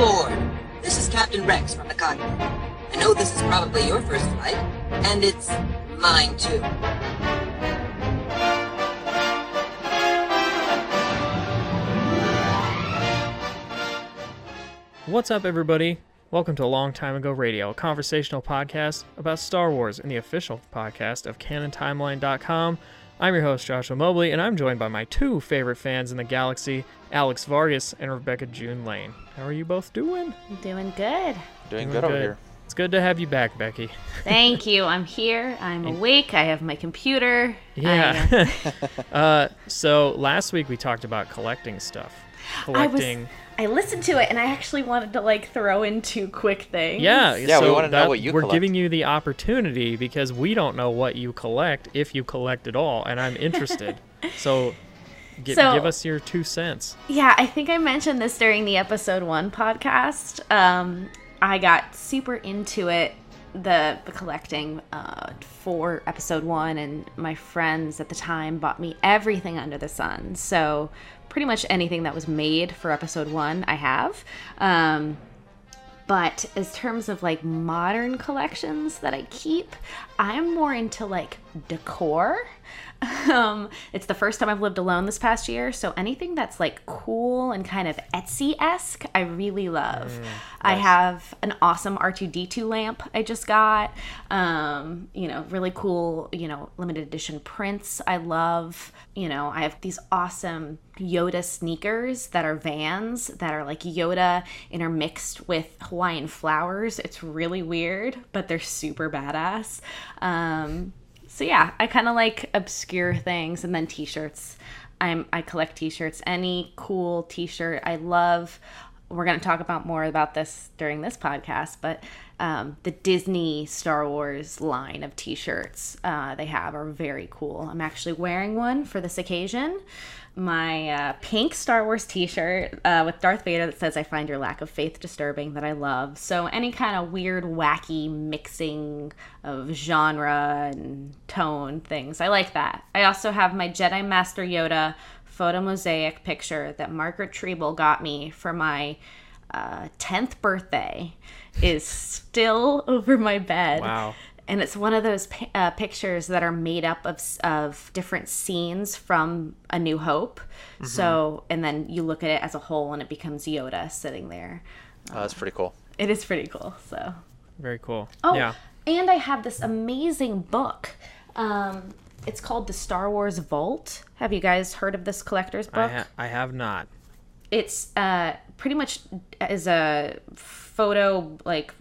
aboard! This is Captain Rex from the cockpit. I know this is probably your first flight, and it's mine too. What's up, everybody? Welcome to Long Time Ago Radio, a conversational podcast about Star Wars and the official podcast of CanonTimeline.com. I'm your host, Joshua Mobley, and I'm joined by my two favorite fans in the galaxy, Alex Vargas and Rebecca June Lane. How are you both doing? Doing good. Doing Doing good over here. It's good to have you back, Becky. Thank you. I'm here. I'm awake. I have my computer. I, uh, Yeah. uh, so last week we talked about collecting stuff. I was. Collecting. I listened to it and I actually wanted to like throw in two quick things. Yeah, Yeah, we want to know what you. We're collect. giving you the opportunity because we don't know what you collect, if you collect at all, and I'm interested. so, gi- So- give us your two cents. Yeah, I think I mentioned this during the episode one podcast. Um, I got super into it, the, the collecting uh, for episode one, and my friends at the time bought me everything under the sun. So pretty much anything that was made for episode one, I have. Um, but as terms of like modern collections that I keep, I'm more into like decor. Um, it's the first time I've lived alone this past year, so anything that's like cool and kind of Etsy esque, I really love. I have an awesome R2D2 lamp I just got. Um, you know, really cool, you know, limited edition prints I love. You know, I have these awesome Yoda sneakers that are vans that are like Yoda intermixed with Hawaiian flowers. It's really weird, but they're super badass. Um, so yeah, I kind of like obscure things and then t-shirts. I'm I collect t-shirts. Any cool t-shirt I love. We're going to talk about more about this during this podcast, but um, the Disney Star Wars line of t-shirts uh, they have are very cool. I'm actually wearing one for this occasion. My uh, pink Star Wars t-shirt uh, with Darth Vader that says "I find your lack of faith disturbing" that I love. So any kind of weird, wacky mixing of genre and tone things, I like that. I also have my Jedi Master Yoda photo mosaic picture that Margaret Treble got me for my uh, 10th birthday is still over my bed. Wow. And it's one of those uh, pictures that are made up of, of different scenes from A New Hope. So, and then you look at it as a whole and it becomes Yoda sitting there. Oh, that's pretty cool. It is pretty cool. So, Very cool. oh, Yeah. and I have this amazing book. Um, it's called The Star Wars Vault. Have you guys heard of this collector's I, book? ha- I have not. it's uh, pretty much is a photo like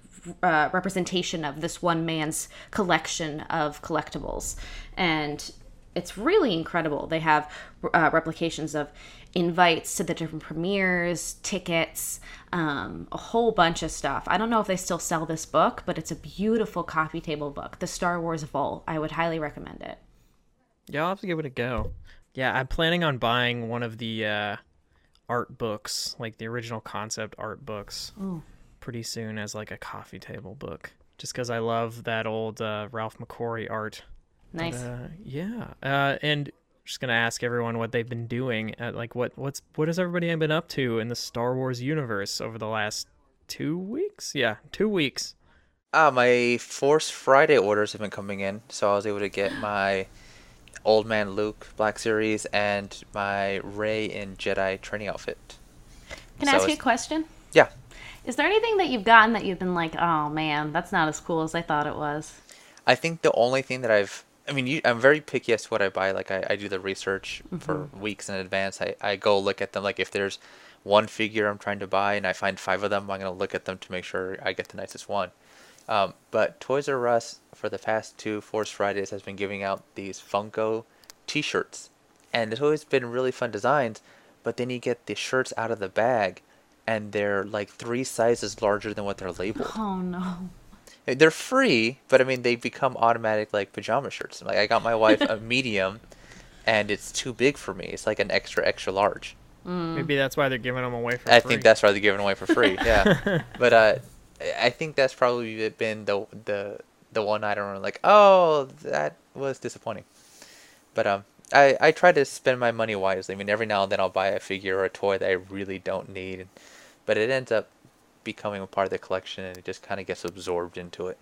uh, representation of this one man's collection of collectibles. And it's really incredible. They have uh, replications of invites to the different premieres tickets um, a whole bunch of stuff. I don't know if they still sell this book but it's a beautiful coffee table book. The star wars vault. I would highly recommend it. Yeah, I'll have to give it a go. Yeah, I'm planning on buying one of the uh, art books, like the original concept art books, pretty soon as like a coffee table book. Just because I love that old uh, Ralph McQuarrie art. nice Uh, yeah, uh, and just gonna ask everyone what they've been doing. At, like, what what's what has everybody been up to in the Star Wars universe over the last two weeks? Yeah, two weeks. Ah, my Force Friday orders have been coming in, so I was able to get my Old Man Luke Black Series and my Rey and Jedi training outfit. can i ask you a question Yeah. Is there anything that you've gotten that you've been like, oh man, that's not as cool as I thought it was? I think the only thing that I've, I mean, you, I'm very picky as to what I buy. Like, I, I do the research for weeks in advance. I, I go look at them. Like, if there's one figure I'm trying to buy and I find five of them, I'm going to look at them to make sure I get the nicest one. Um, but Toys R Us, for the past two Force Fridays, has been giving out these Funko t shirts. And it's always been really fun designs, but then you get the shirts out of the bag. And they're like three sizes larger than what they're labeled. Oh no. They're free, but I mean they become automatic like pajama shirts. Like I got my wife a medium, and it's too big for me. It's like an extra extra large. Maybe that's why they're giving them away for free. I free. think that's why they're giving away for free. Yeah, but uh, I think that's probably been the the the one item where I'm like, oh, that was disappointing. But um, I I try to spend my money wisely. I mean, every now and then I'll buy a figure or a toy that I really don't need, but it ends up becoming a part of the collection, and it just kind of gets absorbed into it.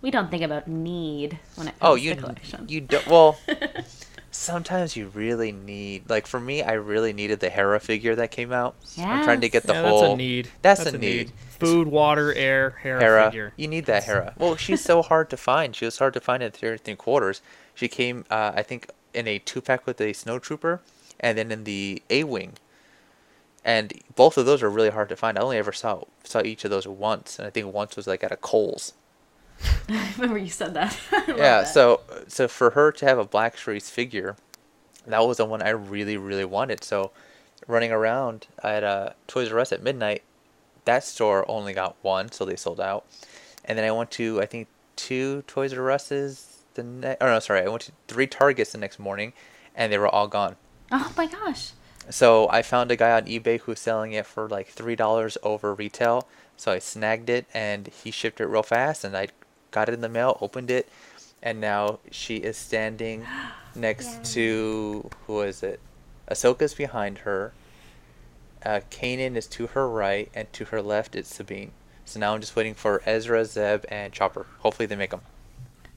We don't think about need when it comes Oh, you to collection. you don't. Well, sometimes you really need. Like for me, I really needed the Hera figure that came out. I'm trying to get the yeah, whole. that's a need. That's, a need. Food, water, air, Hera, Hera, figure. you need that Hera. Well, she's so hard to find. She was hard to find in three or three quarters. She came, uh, I think, in a two pack with a snowtrooper, and then in the A wing. And both of those are really hard to find. I only ever saw saw each of those once, and I think once was like at a Kohl's. I remember you said that. Yeah. that. So so for her to have a Black Series figure, that was the one I really really wanted. So running around at uh, Toys R Us at midnight, that store only got one, so they sold out. And then I went to I think two Toys R Us's the next. Oh no, sorry, I went to three Targets the next morning, and they were all gone. Oh my gosh. So I found a guy on eBay who's selling it for like three dollars over retail. So I snagged it and he shipped it real fast and I got it in the mail, opened it, and now she is standing next to who is it? Ahsoka's behind her. Uh, Kanan is to her right, and to her left it's Sabine. So now I'm just waiting for Ezra, Zeb, and Chopper. Hopefully they make them.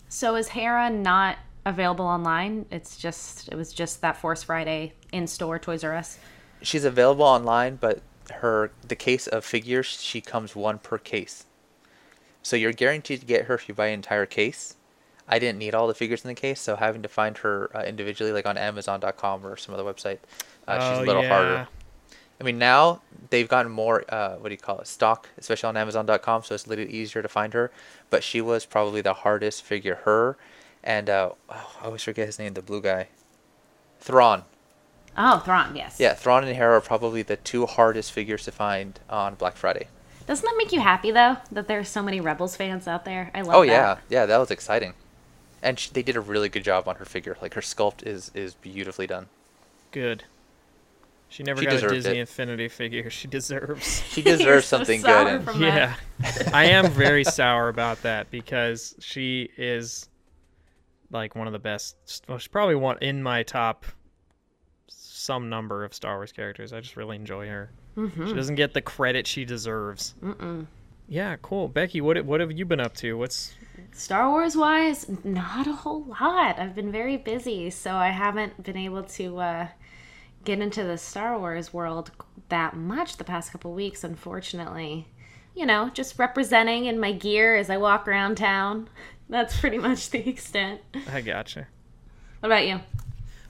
So is Hera not available online? It's just it was just that Force Friday in store Toys R Us. She's available online, but her the case of figures she comes one per case. So you're guaranteed to get her if you buy an entire case. I didn't need all the figures in the case, so having to find her uh, individually, like on Amazon.com or some other website, uh, she's Oh, a little yeah. harder. I mean, now they've gotten more, uh, what do you call it, stock, especially on Amazon.com, so it's a little easier to find her. But she was probably the hardest figure. Her and, uh, oh, I always forget his name, the blue guy. Thrawn. Oh, Thrawn, yes. Yeah, Thrawn and Hera are probably the two hardest figures to find on Black Friday. Doesn't that make you happy though that there's so many Rebels fans out there? I love it. Oh that. yeah, yeah, that was exciting, and sh they did a really good job on her figure. Like her sculpt is is beautifully done. Good. She never She got a Disney it. Infinity figure. She deserves. She deserves so something good. And. Yeah. I am very sour about that because she is like one of the best. Well, she's probably one in my top some number of Star Wars characters. I just really enjoy her. Mm-hmm. She doesn't get the credit she deserves. Mm-mm. Yeah, cool. Becky, what what have you been up to? What's Star Wars wise, not a whole lot. I've been very busy, so I haven't been able to uh, get into the Star Wars world that much the past couple weeks, unfortunately. You know, just representing in my gear as I walk around town. That's pretty much the extent. I gotcha. What about you?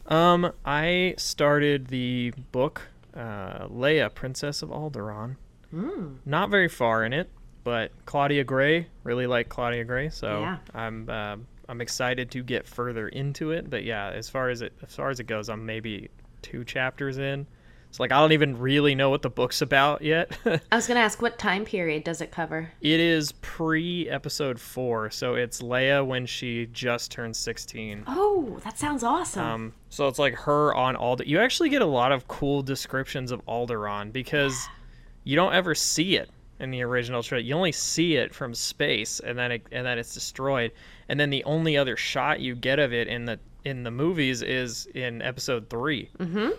Um, I started the book, uh, Leia, Princess of Alderaan. Hmm. Not very far in it, but Claudia Gray really like Claudia Gray, so Yeah. I'm uh, I'm excited to get further into it. But yeah, as far as it as far as it goes, I'm maybe two chapters in. It's like I don't even really know what the book's about yet. I was gonna ask, what time period does it cover? it is pre episode four, so it's Leia when she just turned 16. Oh, that sounds awesome. Um, so it's like her on Alder. You actually get a lot of cool descriptions of Alderaan because you don't ever see it in the original trailer. You only see it from space, and then it, and then it's destroyed. And then the only other shot you get of it in the in the movies is in episode three. Mm-hmm.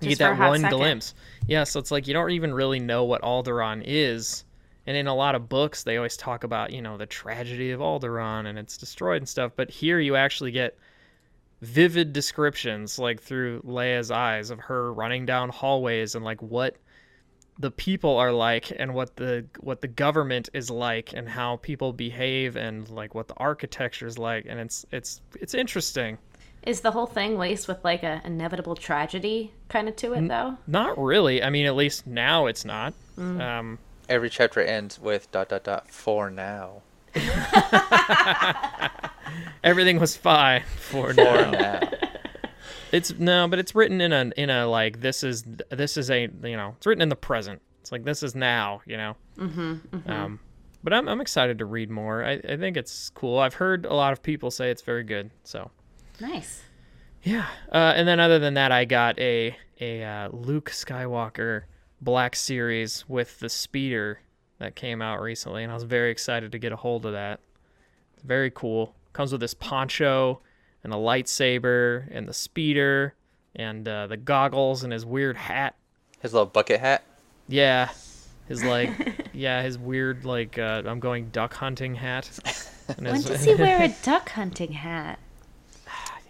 You get that one second. glimpse. Yeah, so it's like you don't even really know what Alderaan is. And in a lot of books, they always talk about, you know, the tragedy of Alderaan and it's destroyed and stuff. But here you actually get vivid descriptions, like through Leia's eyes, of her running down hallways and like what the people are like and what the what the government is like and how people behave and like what the architecture is like and it's it's it's interesting Is the whole thing laced with like a inevitable tragedy kind of to it though? not really. I mean at least now it's not. Um every chapter ends with dot dot dot for now. everything was fine for For now. now. it's no but it's written in a in a like this is this is a you know it's written in the present. It's like this is now you know? Mm-hmm, um but i'm, I'm excited to read more. I, I think it's cool. I've heard a lot of people say it's very good so Nice. Yeah, uh, and then other than that, I got a a uh, Luke Skywalker Black Series with the speeder that came out recently, and I was very excited to get a hold of that. It's very cool. Comes with this poncho and a lightsaber and the speeder and uh, the goggles and his weird hat. His little bucket hat. Yeah, His like, yeah, his weird like uh, I'm going duck hunting hat. And When his- does he wear a duck hunting hat?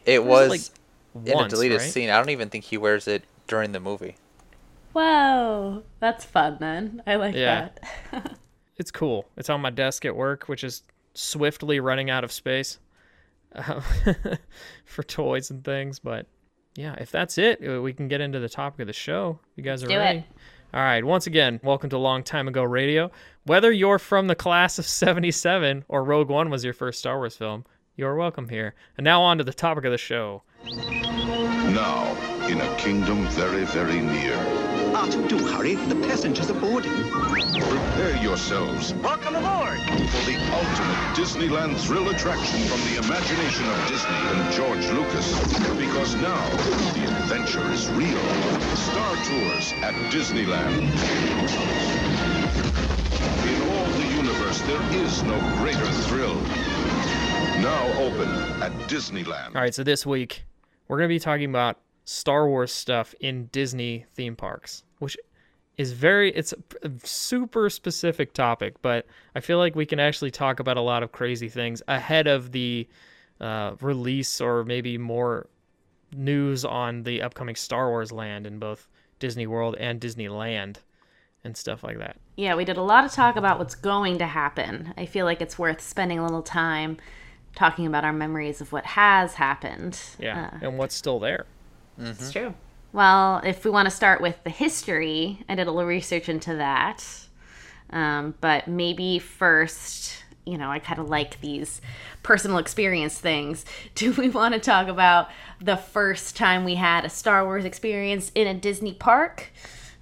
It was, was like, in once, a deleted right? scene. I don't even think he wears it during the movie. Whoa, that's fun then. I like Yeah. that. It's cool. It's on my desk at work, which is swiftly running out of space um, for toys and things. But yeah, if that's it, uh, we can get into the topic of the show. You guys are do it. All right. Once again, welcome to Long Time Ago Radio. Whether you're from the class of 77 or Rogue One was your first Star Wars film, you're welcome here. And now on to the topic of the show. Now, in a kingdom very, very near. R2, do hurry. The passengers are boarding. Prepare yourselves Welcome aboard. for the ultimate Disneyland thrill attraction from the imagination of Disney and George Lucas. Because now, the adventure is real. Star Tours at Disneyland. In all the universe, there is no greater thrill. Now open at Disneyland. All right. So this week, we're going to be talking about Star Wars stuff in Disney theme parks, which is very it's a super specific topic, but I feel like we can actually talk about a lot of crazy things ahead of the uh, release or maybe more news on the upcoming Star Wars land in both Disney World and Disneyland and stuff like that. Yeah, we did a lot of talk about what's going to happen. I feel like it's worth spending a little time talking about our memories of what has happened. Yeah, Uh, and what's still there? It's true. Well, if we want to start with the history, I did a little research into that. Um, but maybe first, you know, I kind of like these personal experience things. Do we want to talk about the first time we had a Star Wars experience in a Disney park?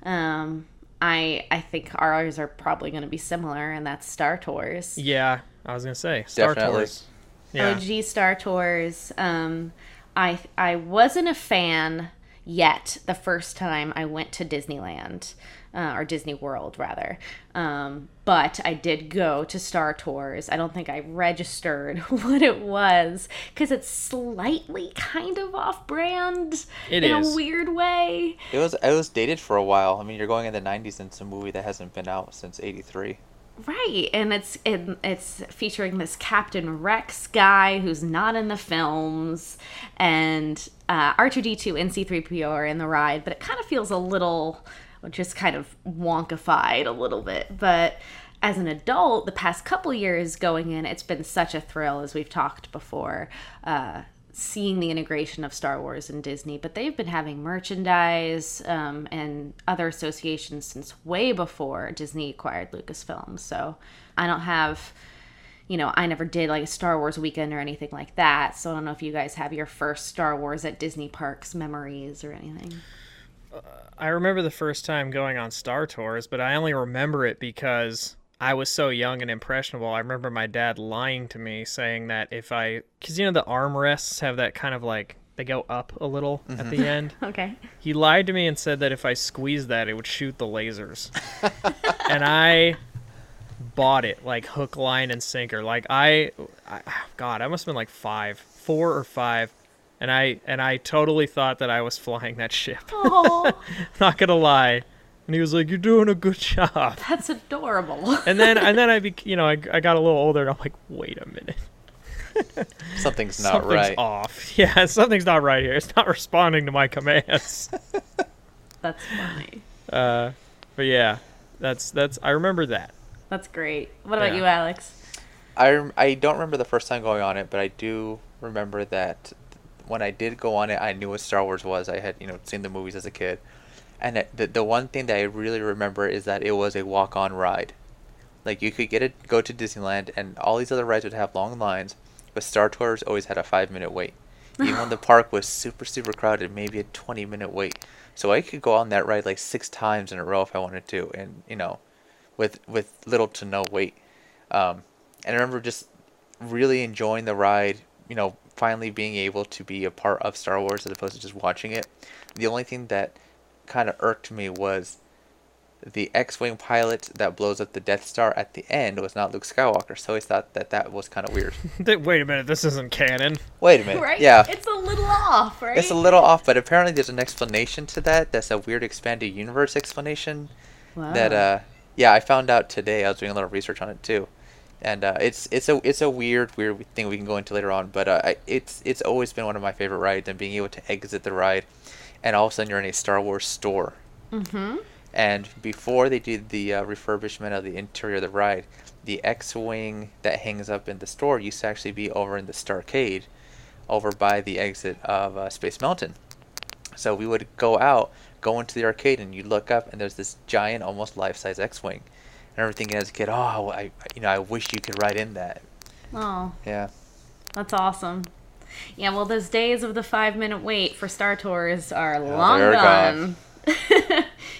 Um, I I think ours are probably going to be similar, and that's Star Tours. Yeah, I was gonna say Star Definitely. Tours. Yeah. OG Star Tours. Um, I I wasn't a fan yet the first time I went to Disneyland uh, or Disney World rather, um, but I did go to Star Tours. I don't think I registered what it was because it's slightly kind of off-brand in is. a weird way. It was it was dated for a while. I mean, you're going in the 90s and it's a movie that hasn't been out since '83. Right, and it's it, it's featuring this Captain Rex guy who's not in the films, and uh, R2D2 and C3PO are in the ride, but it kind of feels a little, just kind of wonkified a little bit. But as an adult, the past couple years going in, it's been such a thrill, as we've talked before. Uh, seeing the integration of Star Wars and Disney, but they've been having merchandise um, and other associations since way before Disney acquired Lucasfilm. So I don't have, you know, I never did like a Star Wars weekend or anything like that. So I don't know if you guys have your first Star Wars at Disney parks memories or anything. I remember the first time going on Star Tours, but I only remember it because I was so young and impressionable. I remember my dad lying to me saying that if I, because you know the armrests have that kind of like they go up a little at the mm-hmm. end. Okay. He lied to me and said that if I squeezed that, it would shoot the lasers. and I bought it like hook, line, and sinker. Like I, I, God, I must have been like five, four or five, and I and I totally thought that I was flying that ship. Not gonna lie. And he was like, "You're doing a good job." that's adorable. And then and then I, bec you know, I, I got a little older, and I'm like, "Wait a minute, Something's not something's right. off. Yeah, something's not right here. It's not responding to my commands." That's funny. Uh, but yeah, that's that's I remember that. That's great. What about Yeah. you, Alex? I, I don't remember the first time going on it, but I do remember that when I did go on it, I knew what Star Wars was. I had you know seen the movies as a kid, and it, the the one thing that I really remember is that it was a walk on ride. Like you could get it, go to Disneyland, and all these other rides would have long lines, but Star Tours always had a five minute wait. Even when the park was super super crowded, maybe a twenty minute wait. So I could go on that ride like six times in a row if I wanted to, and you know, with with little to no wait. Um, and I remember just really enjoying the ride. You know, finally being able to be a part of Star Wars as opposed to just watching it. The only thing that kind of irked me was the X-wing pilot that blows up the Death Star at the end was not Luke Skywalker. So I thought that that was kind of weird. Wait a minute, this isn't canon. Wait a minute. Right? Yeah. It's a little off, right? It's a little off, but apparently there's an explanation to that. That's a weird expanded universe explanation that Wow. uh Yeah, I found out today. I was doing a little research on it too, and uh, it's it's a it's a weird weird thing we can go into later on. But uh, it's it's always been one of my favorite rides, and being able to exit the ride, and all of a sudden you're in a Star Wars store. Mm-hmm. And before they did the uh, refurbishment of the interior of the ride, the X-wing that hangs up in the store used to actually be over in the Starcade, over by the exit of uh, Space Mountain. So we would go out, go into the arcade, and you look up, and there's this giant, almost life-size X-wing. And everything as a kid, oh, I, you know, I wish you could ride in that. Oh, Yeah. that's awesome. Yeah, well, those days of the five minute wait for Star Tours are long they're gone.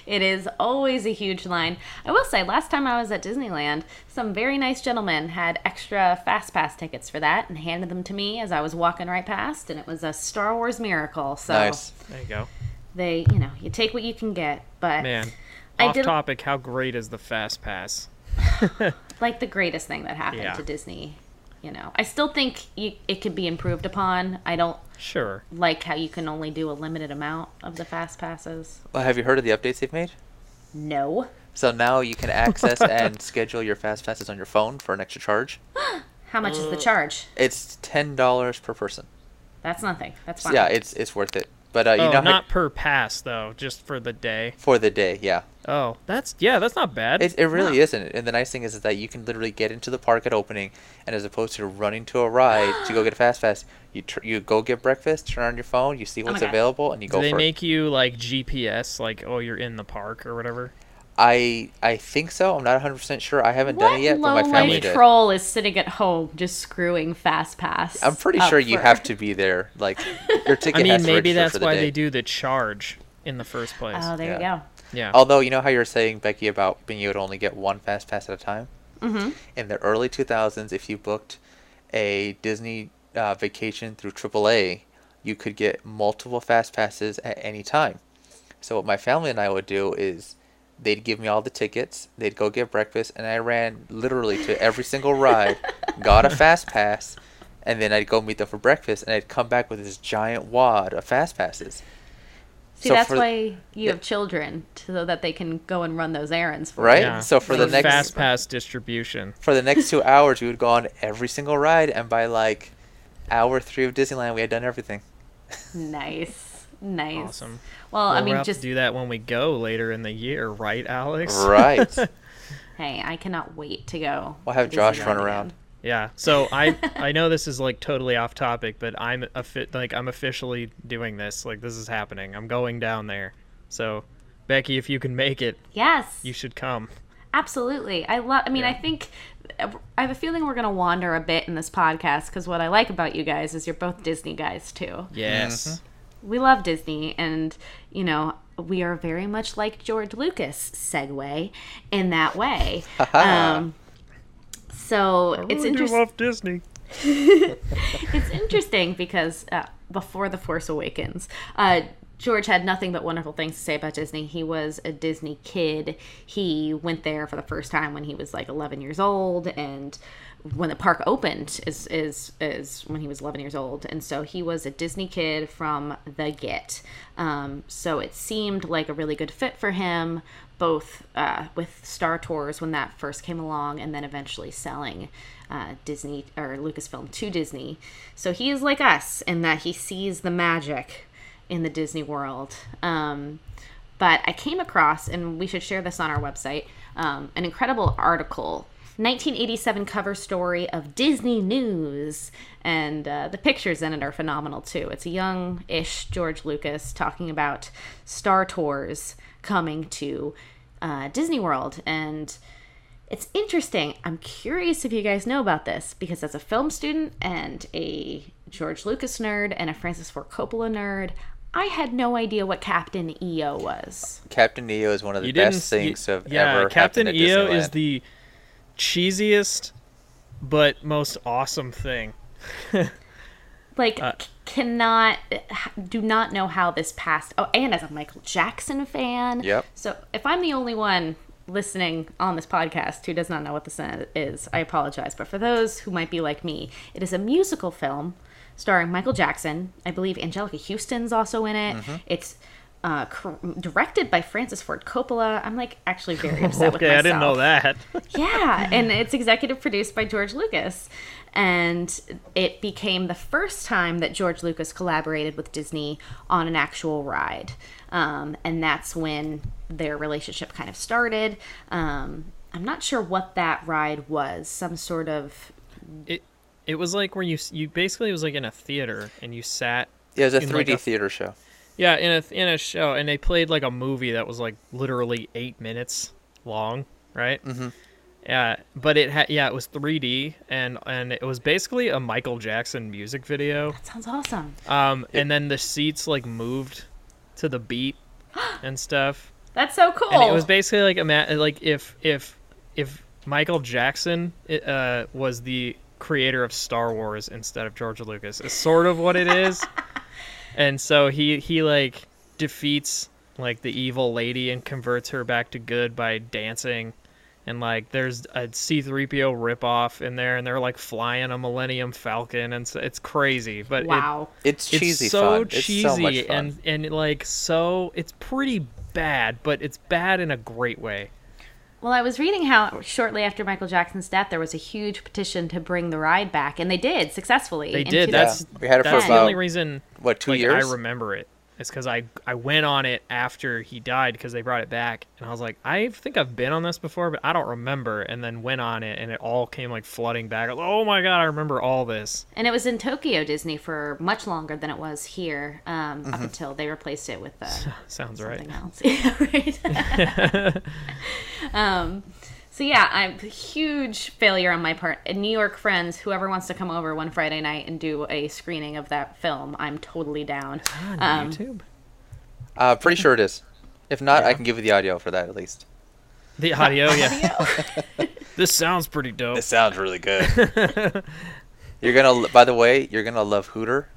it is always a huge line. I will say, last time I was at Disneyland, some very nice gentlemen had extra Fast Pass tickets for that and handed them to me as I was walking right past, and it was a Star Wars miracle. So Nice. There you go. they, you know, you take what you can get. But Man, off did- topic. How great is the Fast Pass? like the greatest thing that happened Yeah. to Disney. You know, I still think you, it could be improved upon. I don't Sure. like how you can only do a limited amount of the fast passes. Well, have you heard of the updates they've made? No. So now you can access and schedule your fast passes on your phone for an extra charge. How much Uh, is the charge? It's ten dollars per person. That's nothing. That's So fine. yeah, it's it's worth it. But uh, you oh, know, how- not per pass though, just for the day. for the day, yeah. Oh, that's yeah, that's not bad. It, it really isn't. And the nice thing is, is that you can literally get into the park at opening, and as opposed to running to a ride to go get a fast pass, you tr- you go get breakfast, turn on your phone, you see what's Oh available, and you Do go they for it. make you like GPS, like oh you're in the park or whatever? I I think so. I'm not 100 percent sure. I haven't done it yet, but my family life did. troll is sitting at home just screwing fast pass? I'm pretty up sure you for- have to be there. Like your ticket I mean, has to maybe register that's for the why day. they do the charge in the first place. Oh, there you Yeah. go. yeah. Although you know how you're saying Becky about being able to only get one fast pass at a time. Mm-hmm. In the early 2000s, if you booked a Disney uh, vacation through AAA, you could get multiple fast passes at any time. So what my family and I would do is they'd give me all the tickets, they'd go get breakfast, and I ran literally to every single ride, got a fast pass, and then I'd go meet them for breakfast, and I'd come back with this giant wad of fast passes. See, So that's for- why you yeah. have children so that they can go and run those errands for Right? Yeah. So for the next fast pass distribution. for the next two hours, we would go on every single ride, and by like hour three of Disneyland, we had done everything. Nice, nice. Awesome. Well, Well, I we'll mean, just do that when we go later in the year, right, Alex? Right. hey, I cannot wait to go. We'll have to Josh Disneyland run again. around. Yeah. So I I know this is like totally off topic, but I'm a fit like I'm officially doing this. Like this is happening. I'm going down there. So Becky, if you can make it, Yes, you should come. absolutely. I love. I mean, I think I have a feeling we're gonna wander a bit in this podcast because what I like about you guys is you're both Disney guys too. Yes. Mm-hmm. We love Disney, and you know we are very much like George Lucas. Segue in that way. um, so it's interesting. love Disney. It's interesting because uh, before the Force Awakens, uh, George had nothing but wonderful things to say about Disney. He was a Disney kid. He went there for the first time when he was like 11 years old, and when the park opened is is is when he was 11 years old, and so he was a Disney kid from the get. Um, so it seemed like a really good fit for him, both uh, with Star Tours when that first came along, and then eventually selling uh, Disney or Lucasfilm to Disney. So he is like us in that he sees the magic in the Disney world. Um, but I came across, and we should share this on our website, um, an incredible article. 1987 cover story of Disney News, and uh, the pictures in it are phenomenal too. It's a young ish George Lucas talking about Star Tours coming to uh, Disney World, and it's interesting. I'm curious if you guys know about this because as a film student and a George Lucas nerd and a Francis Ford Coppola nerd, I had no idea what Captain EO was. Captain EO is one of the You best things to you- have yeah, ever Captain happened at EO is the cheesiest but most awesome thing. Like, Uh, cannot, do not know how this passed. Oh, and as a Michael Jackson fan. Yep. So if I'm the only one listening on this podcast who does not know what this is, I apologize. But for those who might be like me, it is a musical film starring Michael Jackson. I believe Anjelica Huston's also in it. It's uh, cr- directed by Francis Ford Coppola. I'm like actually very upset with okay, myself. I didn't know that. yeah, and it's executive produced by George Lucas. And it became the first time that George Lucas collaborated with Disney on an actual ride. Um, and that's when their relationship kind of started. Um, I'm not sure what that ride was. Some sort of. it it was like where you you basically it was like in a theater and you sat Yeah, it was a 3D like theater show. yeah in a in a show and they played like a movie that was like literally eight minutes long, right? Mm-hmm. Yeah, but it had yeah it was 3D and and it was basically a Michael Jackson music video. That sounds awesome. Um, and then the seats like moved to the beat and stuff. That's so cool. and it was basically like a ima- like if if if Michael Jackson uh, was the creator of Star Wars instead of George Lucas, is sort of what it is. and so he he like defeats like the evil lady and converts her back to good by dancing. And like, there's a C-3PO ripoff in there, and they're like flying a Millennium Falcon, and so it's crazy. But it, wow. It's cheesy it's so fun. cheesy it's so much fun. and and like so it's pretty bad, but it's bad in a great way. Well, I was reading how shortly after Michael Jackson's death, there was a huge petition to bring the ride back, and they did successfully. They did. That's Yeah, we had it for that's the only reason. what, two like, years? I remember it. It's because I I went on it after he died because they brought it back, and I was like, I think I've been on this before, but I don't remember. And then went on it, and it all came like flooding back. Like, oh my god, I remember all this. And it was in Tokyo Disney for much longer than it was here, um, Mm-hmm. up until they replaced it with uh, Sounds right. something else. Yeah, right. um, so yeah, I'm a huge failure on my part. And New York friends, whoever wants to come over one Friday night and do a screening of that film, I'm totally down. On Um, YouTube. Uh, pretty sure it is. If not, I can give you the audio for that at least. The audio, yeah. this sounds pretty dope. This sounds really good. you're gonna. By the way, you're gonna love Hooter.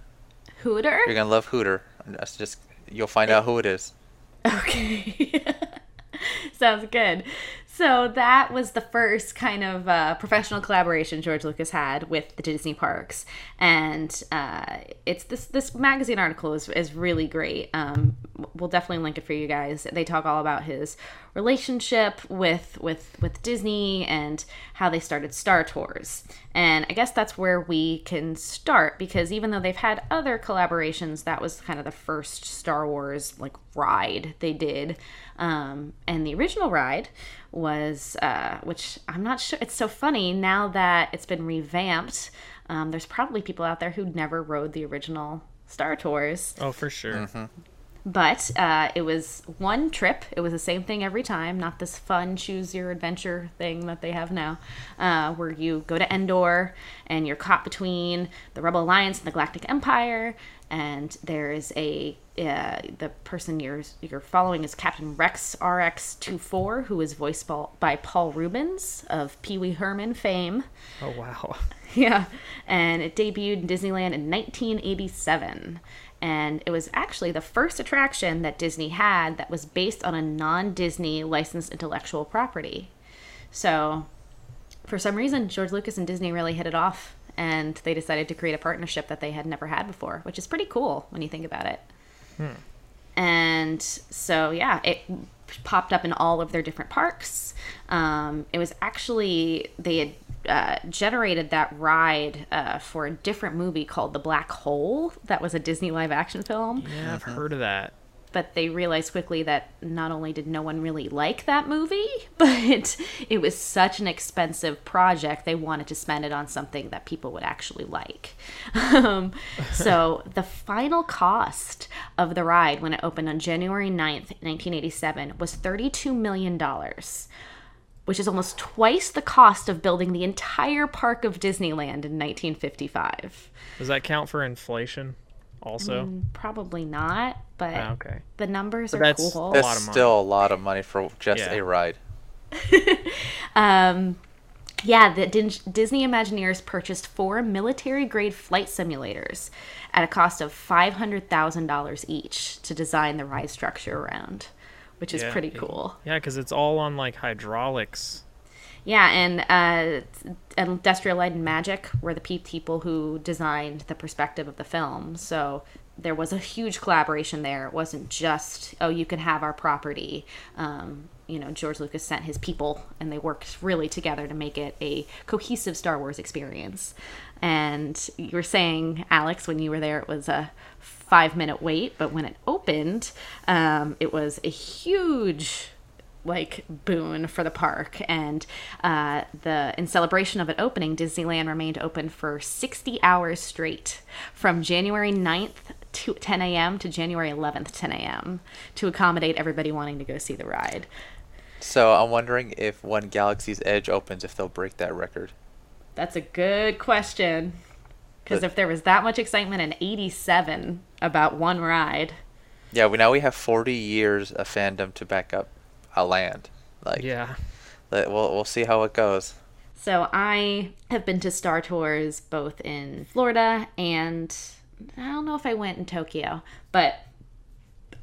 Hooter. You're gonna love Hooter. That's just. You'll find out who it is. Okay. Sounds good. So that was the first kind of uh, professional collaboration George Lucas had with the Disney parks, and uh, it's this this magazine article is, is really great. Um, we'll definitely link it for you guys. They talk all about his relationship with with with Disney and how they started Star Tours, and I guess that's where we can start because even though they've had other collaborations, that was kind of the first Star Wars like ride they did. Um, and the original ride was, uh, which I'm not sure. It's so funny now that it's been revamped. Um, there's probably people out there who never rode the original Star Tours, Oh, for sure. But uh, it was one trip. It was the same thing every time, not this fun choose your adventure thing that they have now, uh, where you go to Endor and you're caught between the Rebel Alliance and the Galactic Empire, and there is a uh, the person you're you're following is Captain Rex RX24, who is voiced by- by Paul Reubens of Pee Wee Herman fame. Oh wow. Yeah, and it debuted in Disneyland in 1987. And it was actually the first attraction that Disney had that was based on a non Disney licensed intellectual property. So, for some reason, George Lucas and Disney really hit it off, and they decided to create a partnership that they had never had before, which is pretty cool when you think about it. And so, yeah, it popped up in all of their different parks. Um, it was actually, they had uh, generated that ride uh, for a different movie called The Black Hole. That was a Disney live action film. Yeah, I've heard of that. But they realized quickly that not only did no one really like that movie, but it was such an expensive project, they wanted to spend it on something that people would actually like. Um, so the final cost of the ride when it opened on January 9th, 1987, was $32 million which is almost twice the cost of building the entire park of Disneyland in 1955. Does that count for inflation? Also. Probably not, but Ah, okay. the numbers But are that's- cool. A That's lot of money. still a lot of money for just Yeah. a ride. Um, yeah, the Din- Disney Imagineers purchased four military grade flight simulators at a cost of $500,000 each to design the ride structure around, which is Yeah. pretty cool. Yeah, because it's all on like hydraulics. Yeah, and uh, Industrial Light and Magic were the people who designed the perspective of the film. So there was a huge collaboration there. It wasn't just oh you can have our property. Um, you know George Lucas sent his people and they worked really together to make it a cohesive Star Wars experience. And you were saying Alex when you were there it was a five minute wait, but when it opened, um, it was a huge like boon for the park. And uh, the in celebration of it opening disneyland remained open for 60 hours straight from january 9th to 10 a.m to january 11th 10 a.m to accommodate everybody wanting to go see the ride. So I'm wondering if when Galaxy's Edge opens, if they'll break that record. that's a good question because if there was that much excitement in 87 about one ride Yeah, we now we have 40 years of fandom to back up a land. Like, Yeah. let- we'll we'll see how it goes. So I have been to Star Tours both in Florida and I don't know if I went in Tokyo, but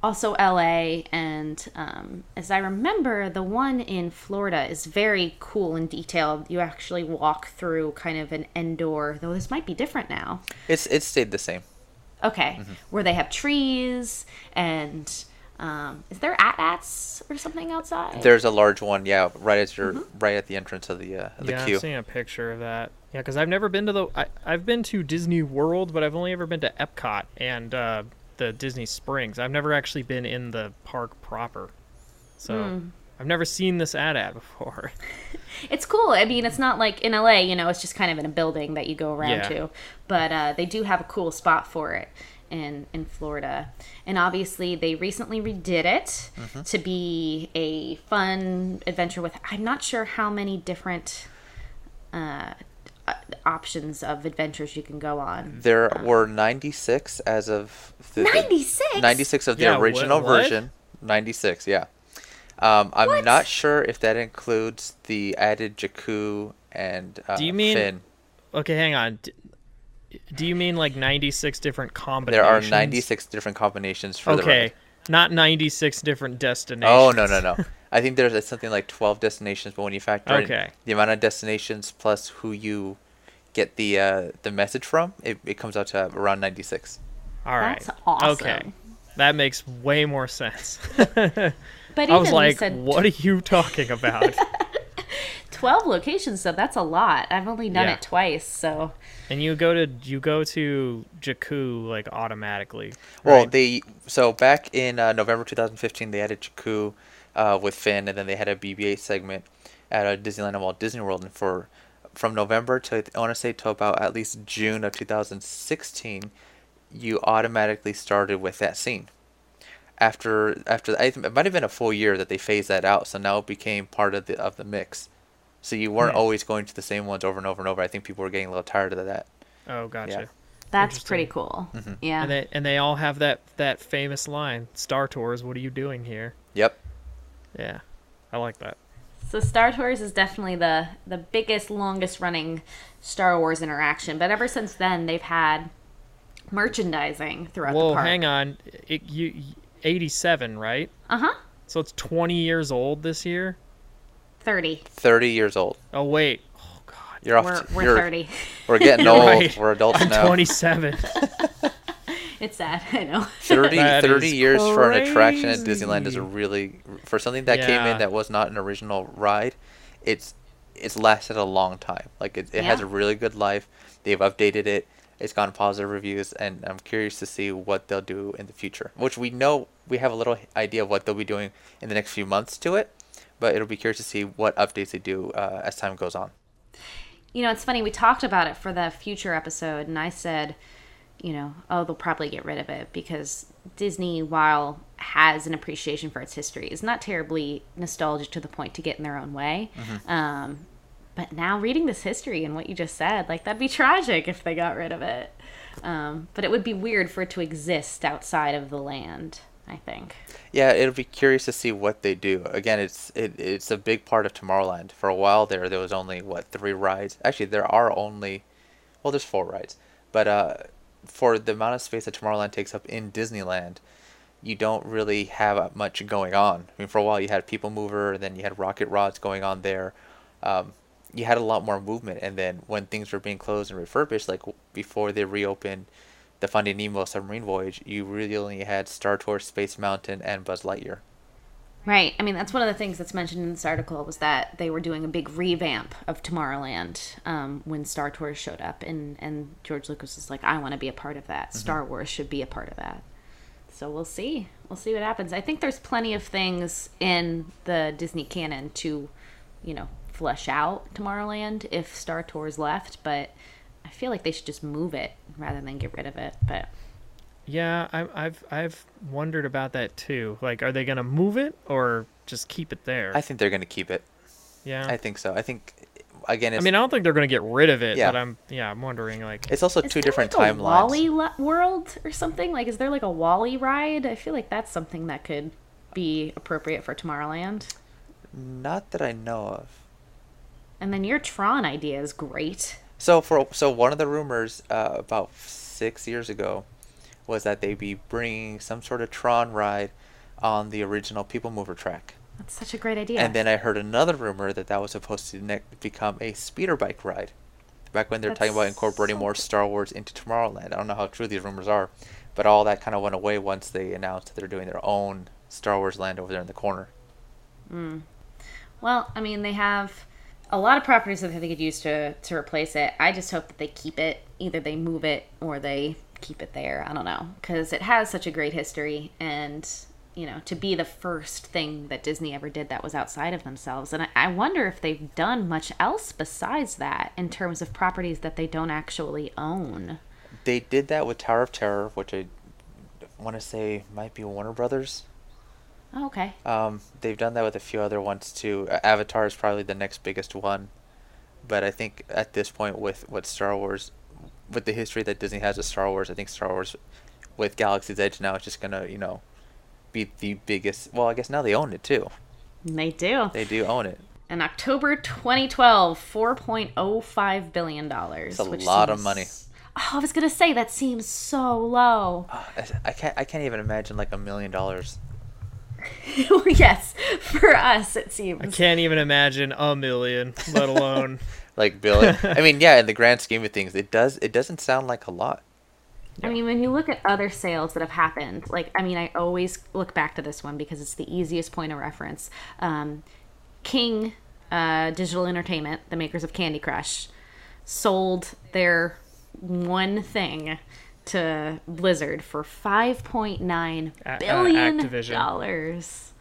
also LA. And um, as I remember, the one in Florida is very cool and detailed. You actually walk through kind of an indoor, though this might be different now. It's it stayed the same. Okay, where they have trees and. Um, is there at-ats or something outside? There's a large one, yeah, right as you're Mm-hmm. right at the entrance of the uh, of the yeah, queue. I've seen a picture of that. Yeah, because I've never been to the. I, I've been to Disney World, but I've only ever been to Epcot and uh, the Disney Springs. I've never actually been in the park proper. So Hmm. I've never seen this AT-AT before. It's cool. I mean, it's not like in LA, you know, it's just kind of in a building that you go around Yeah. to. But uh, they do have a cool spot for it in in Florida. And obviously, they recently redid it Mm-hmm. to be a fun adventure with. I'm not sure how many different uh, options of adventures you can go on. There were 96 as of the, the- 96? 96 of the Yeah, original what? version. 96, yeah. Um, I'm not sure if that includes the added Jakku and uh, Do you mean- Finn. Okay, hang on. Do you mean like 96 different combinations? There are 96 different combinations for the Okay, not 96 different destinations. Oh no no no! I think there's something like 12 destinations, but when you factor Okay. in the amount of destinations plus who you get the uh, the message from, it, it comes out to around 96. All right. That's awesome. Okay. That makes way more sense. But I was even you like, said what are you talking about? 12 locations, so that's a lot. I've only done Yeah. it twice, so and you go to you go to Jakku like automatically. Well, they so back in uh, November 2015, they added Jakku uh, with Finn, and then they had a BB-8 segment at uh, Disneyland and Walt Disney World, and for from November to I want to say to about at least June of 2016, you automatically started with that scene. After after I think it might have been a full year that they phased that out, so now it became part of the of the mix. So you weren't Hmm. always going to the same ones over and over and over. I think people were getting a little tired of that. oh, gotcha. that's pretty cool. Mm-hmm. Yeah. And they and they all have that that famous line, "Star Tours, what are you doing here?" Yep. Yeah, I like that. So Star Tours is definitely the the biggest, longest running Star Wars interaction. But ever since then, they've had merchandising throughout Whoa, the park. hang on. It, you, 87, right? Uh huh. So it's 20 years old this year. Thirty. 30 years old. Oh wait. Oh god. You're off. We're to- we're you're, thirty. We're getting old. right. We're adults I'm now. 27. It's sad. I know. 30, 30 is years for an attraction at Disneyland is a really for something that came in that was not an original ride. It's it's lasted a long time. Like it, it has a really good life. They've updated it. It's gotten positive reviews, and I'm curious to see what they'll do in the future. Which we know we have a little idea of what they'll be doing in the next few months to it, but it'll be curious to see what updates they do uh, as time goes on. You know, it's funny. We talked about it for the future episode, and I said, you know, oh, they'll probably get rid of it because Disney, while has an appreciation for its history, is not terribly nostalgic to the point to get in their own way. Um, but now reading this history and what you just said, like that'd be tragic if they got rid of it. Um, but it would be weird for it to exist outside of the land. I think. Yeah, it'll be curious to see what they do. Again, it's it, it's a big part of Tomorrowland. For a while there, there was only what three rides. Actually, there are only, well, there's four rides. But uh, for the amount of space that Tomorrowland takes up in Disneyland, you don't really have much going on. I mean, for a while you had People Mover, then you had Rocket Rods going on there. Um, you had a lot more movement, and then when things were being closed and refurbished, like before they reopened the Finding Nemo submarine voyage, you really only had Star Tours, Space Mountain, and Buzz Lightyear. Right. I mean, that's one of the things that's mentioned in this article was that they were doing a big revamp of Tomorrowland um, when Star Tours showed up, and and George Lucas is like, "I want to be a part of that. Star Wars should be a part of that." So we'll see. We'll see what happens. I think there's plenty of things in the Disney canon to, you know, flesh out Tomorrowland if Star Tours left, but I feel like they should just move it rather than get rid of it. But Yeah, I, I've I've wondered about that too. Like, are they gonna move it or just keep it there? I think they're gonna keep it. yeah. I think so. I think again, I mean, I don't think they're gonna get rid of it. Yeah. But I'm yeah, I'm wondering like. it's also Is two different like, a timelines. WALL-E le- world or something? Like, is there like a WALL-E ride? I feel like that's something that could be appropriate for Tomorrowland. Not that I know of. And then your Tron idea is great. So for so one of the rumors uh, about six years ago was that they'd be bringing some sort of Tron ride on the original People Mover track. That's such a great idea. And then I heard another rumor that that was supposed to ne- become a speeder bike ride. Back when they were talking about incorporating so more. Star Wars into Tomorrowland. I don't know how true these rumors are, but all that kind of went away once they announced that they're doing their own Star Wars land over there in the corner. Hmm. well, I mean, they have a lot of properties that they could use to to replace it. I just hope that they keep it. Either they move it or they keep it there. I don't know because it has such a great history and. You know, to be the first thing that Disney ever did that was outside of themselves. And I, I wonder if they've done much else besides that in terms of properties that they don't actually own. They did that with Tower of Terror, which I want to say might be Warner Brothers. Oh, okay. Um, they've done that with a few other ones too. Avatar is probably the next biggest one, but I think at this point, with what Star Wars, with the history that Disney has with Star Wars, I think Star Wars, with Galaxy's Edge now, is just gonna you know, be the biggest. Well, I guess now they own it too. They do. They do own it. In October 2012, $4.05 billion. It's a lot of money. Oh, I was going to say, that seems so low. Ah, I- I can't. I can't even imagine like a million dollars. yes, for us, it seems. I can't even imagine a million, let alone. Like Billy. I mean, yeah. In the grand scheme of things, it does. It doesn't sound like a lot. I mean, when you look at other sales that have happened, like, I mean, I always look back to this one because it's the easiest point of reference. Um, King uh, Digital Entertainment, the makers of Candy Crush, sold their one thing to Blizzard for five point nine billion A- uh, dollars.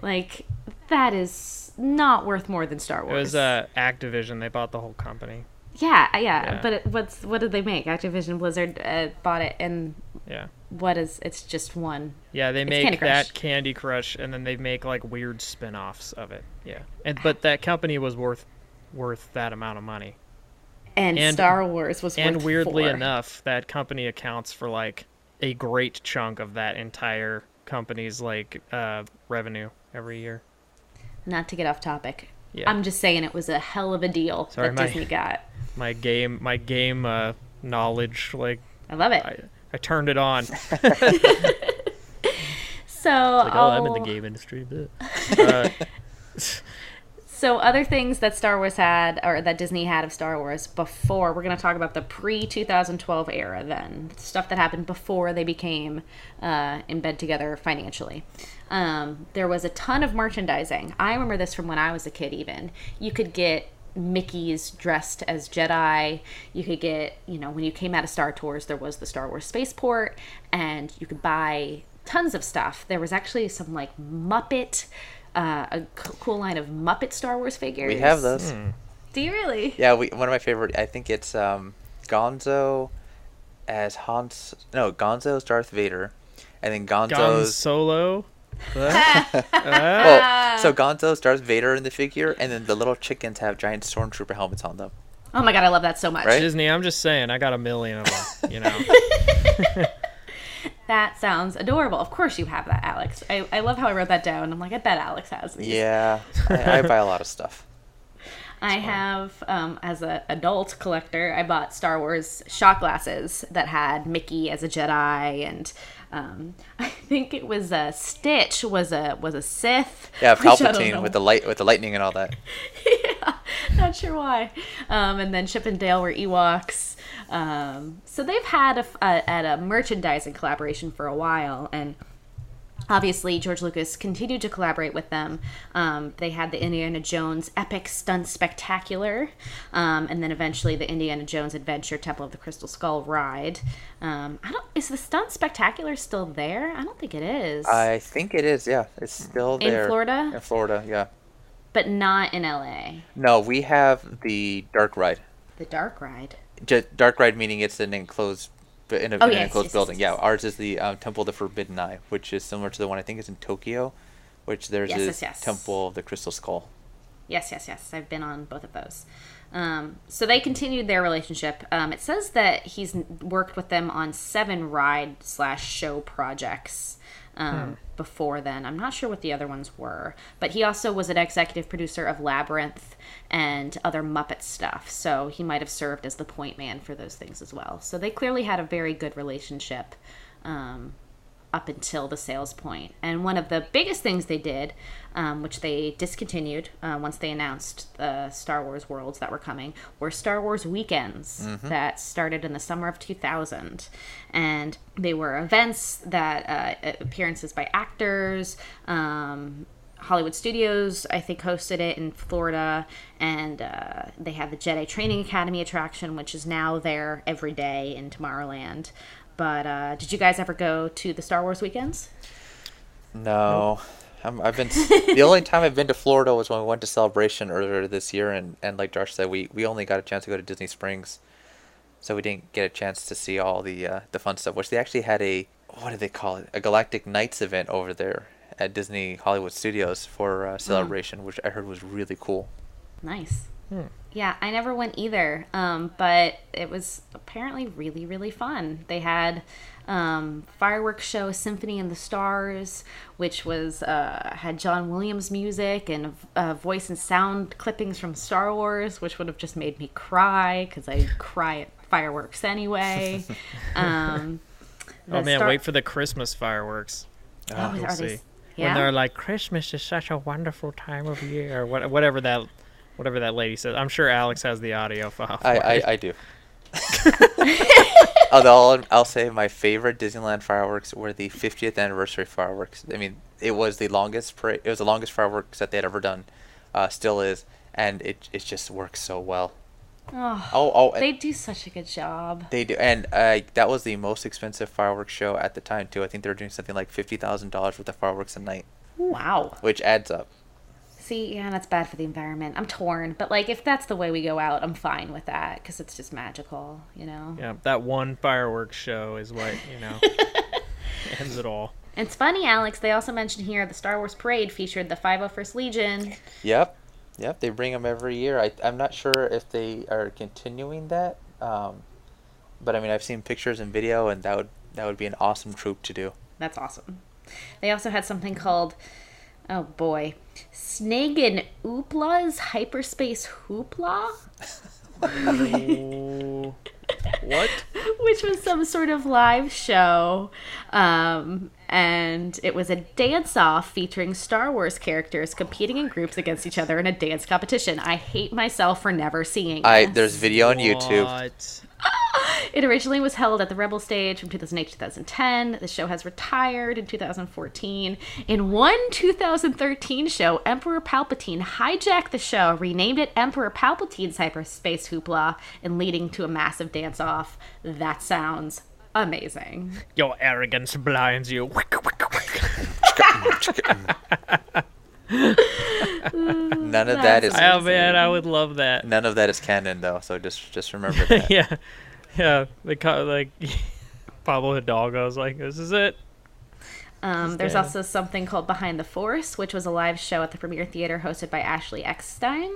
Like that is not worth more than Star Wars. It was uh, Activision. They bought the whole company. yeah, yeah, Yeah. But it, what's what did they make? Activision Blizzard uh, bought it, and Yeah. what is? It's just one. Yeah, they It's make Candy that Candy Crush, and then they make like weird spin-offs of it. Yeah, and but that company was worth worth that amount of money. And, And- Star Wars was And weirdly four. enough, that company accounts for like a great chunk of that entire company's like uh, revenue every year. Not to get off topic. Yeah. I'm just saying it was a hell of a deal Sorry, that my- Disney got. My game, my game uh, knowledge, like I love it. I, I turned it on. so, Like, oh, I'm in the game industry. Uh, So other things that Star Wars had, or that Disney had of Star Wars before, we're going to talk about the pre 2012 era. Then stuff that happened before they became uh, in bed together financially. Um, there was a ton of merchandising. I remember this from when I was a kid. Even you could get Mickey's dressed as Jedi. You could get, you know, when you came out of Star Tours, there was the Star Wars spaceport, and you could buy tons of stuff. There was actually some like Muppet, uh, a c- cool line of Muppet Star Wars figures. We have those. Do you really? Yeah, we one of my favorite. I think it's um, Gonzo as Hans. No, Gonzo's Darth Vader, and then Gon Gonzo's. Solo. well, so Gonzo's Darth Vader in the figure, and then the little chickens have giant stormtrooper helmets on them. Oh my god, I love that so much. Right? Disney, I'm just saying, I got a million of them. You know, That sounds adorable. Of course you have that, Alex. I, I love how I wrote that down. I'm like, I bet Alex has these. Yeah, I, I buy a lot of stuff. I have, um, as an adult collector, I bought Star Wars shot glasses that had Mickey as a Jedi, and um, I think it was a Stitch was a was a Sith. Yeah, Palpatine with the light with the lightning and all that. Yeah, not sure why. Um, and then Chip and Dale were Ewoks. Um, so they've had a, a- at a merchandising collaboration for a while, and obviously George Lucas continued to collaborate with them. Um, they had the Indiana Jones Epic Stunt Spectacular, um, and then eventually the Indiana Jones Adventure Temple of the Crystal Skull ride. Um, I don't. Is the Stunt Spectacular still there? I don't think it is. I think it is. Yeah, it's still there In. Florida? In Florida, yeah. but not in LA. No, we have the dark ride. The Dark Ride. Just dark ride meaning it's an enclosed, in a, Oh, in an enclosed yes, building. yes, Yeah, ours is the um, Temple of the Forbidden Eye, which is similar to the one I think is in Tokyo, which there's Yes, this yes, yes. Temple of the Crystal Skull. Yes, yes, yes. I've been on both of those. Um, so they continued their relationship. Um, it says that he's worked with them on seven ride slash show projects um, before then. I'm not sure what the other ones were, but he also was an executive producer of Labyrinth and other Muppet stuff. So he might have served as the point man for those things as well. So they clearly had a very good relationship. Um, up until the sales point. And one of the biggest things they did, um, which they discontinued uh, once they announced the Star Wars worlds that were coming, were Star Wars weekends that started in the summer of 2000. And they were events that uh, appearances by actors. Um, Hollywood Studios, I think, hosted it in Florida, and uh, they have the Jedi Training Academy attraction, which is now there every day in Tomorrowland. But uh, did you guys ever go to the Star Wars weekends? No, I'm, I've been. the only time I've been to Florida was when we went to Celebration earlier this year, and, and like Josh said, we, we only got a chance to go to Disney Springs, so we didn't get a chance to see all the uh, the fun stuff. Which they actually had a what do they call it? A Galactic Nights event over there at Disney Hollywood Studios for uh, Celebration, which I heard was really cool. Nice. Yeah, I never went either, um, but it was apparently really, really fun. They had um, fireworks show Symphony in the Stars, which was uh, had John Williams music and uh, voice and sound clippings from Star Wars, which would have just made me cry because I cry at fireworks anyway. um, Oh man, Star- wait for the Christmas fireworks. Oh, are they- see. yeah? When they're like, Christmas is such a wonderful time of year, or whatever that, whatever that lady says. I'm sure Alex has the audio file. I. I, I do. Although I'll, I'll say my favorite Disneyland fireworks were the 50th anniversary fireworks. I mean, it was the longest parade. It was the longest fireworks that they had ever done. Uh, still is, and it it just works so well. oh, Oh, oh, they do such a good job. they do, and uh, that was the most expensive fireworks show at the time too. I think they were doing something like fifty thousand dollars worth of fireworks a night, Wow. which adds up. See, yeah, that's bad for the environment. I'm torn, but like if that's the way we go out, I'm fine with that because it's just magical, you know. Yeah, that one fireworks show is what you know ends it all. It's funny, Alex. They also mentioned here the Star Wars parade featured the 501st Legion. Yep, yep. They bring them every year. I I'm not sure if they are continuing that. Um, but I mean, I've seen pictures and video, and that would that would be an awesome troop to do. That's awesome. They also had something called, oh boy, Snagan Oopla's Hyperspace Hoopla, what? which was some sort of live show. Um, and it was a dance off featuring Star Wars characters competing in groups against each other in a dance competition. I hate myself for never seeing I this. there's video on YouTube. What? It originally was held at the Rebel stage from 2008 to 2010. The show has retired in 2014. In one 2013 show, Emperor Palpatine hijacked the show, renamed it Emperor Palpatine's Hyperspace Hoopla, and leading to a massive dance off. That sounds amazing. Your arrogance blinds you. None of that is oh man, I would love that. none of that is canon though. So just just remember that. yeah, yeah. They call like Pablo Hidalgo's like, this is it. Um, there's Stand. also something called Behind the Force, which was a live show at the Premiere Theater hosted by Ashley Eckstein.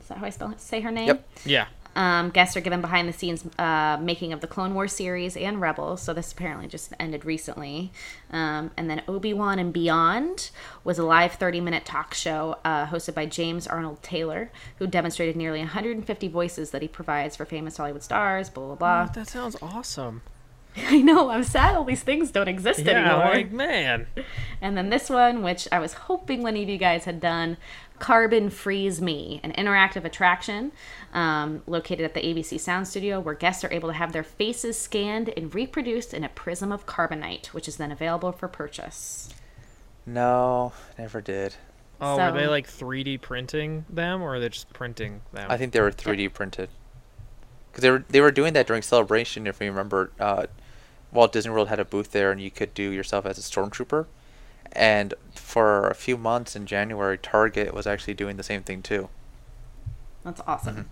Is that how I spell say her name? Yep. Yeah. Um, guests are given behind the scenes uh, making of the Clone Wars series and Rebels. So this apparently just ended recently. Um, and then Obi Wan and Beyond was a live 30 minute talk show uh, hosted by James Arnold Taylor, who demonstrated nearly 150 voices that he provides for famous Hollywood stars. Blah blah blah. That sounds awesome. I know. I'm sad all these things don't exist Yeah, anymore. like man. And then this one, which I was hoping one of you guys had done, Carbon Freeze Me, an interactive attraction um, located at the ABC Sound Studio where guests are able to have their faces scanned and reproduced in a prism of carbonite, which is then available for purchase. No, never did. Oh, were they like 3D printing them, or are they just printing them? I think they were 3D printed. Because they were they were doing that during Celebration. If you remember, uh, Walt Disney World had a booth there, and you could do yourself as a stormtrooper. And for a few months in January, Target was actually doing the same thing too. That's awesome.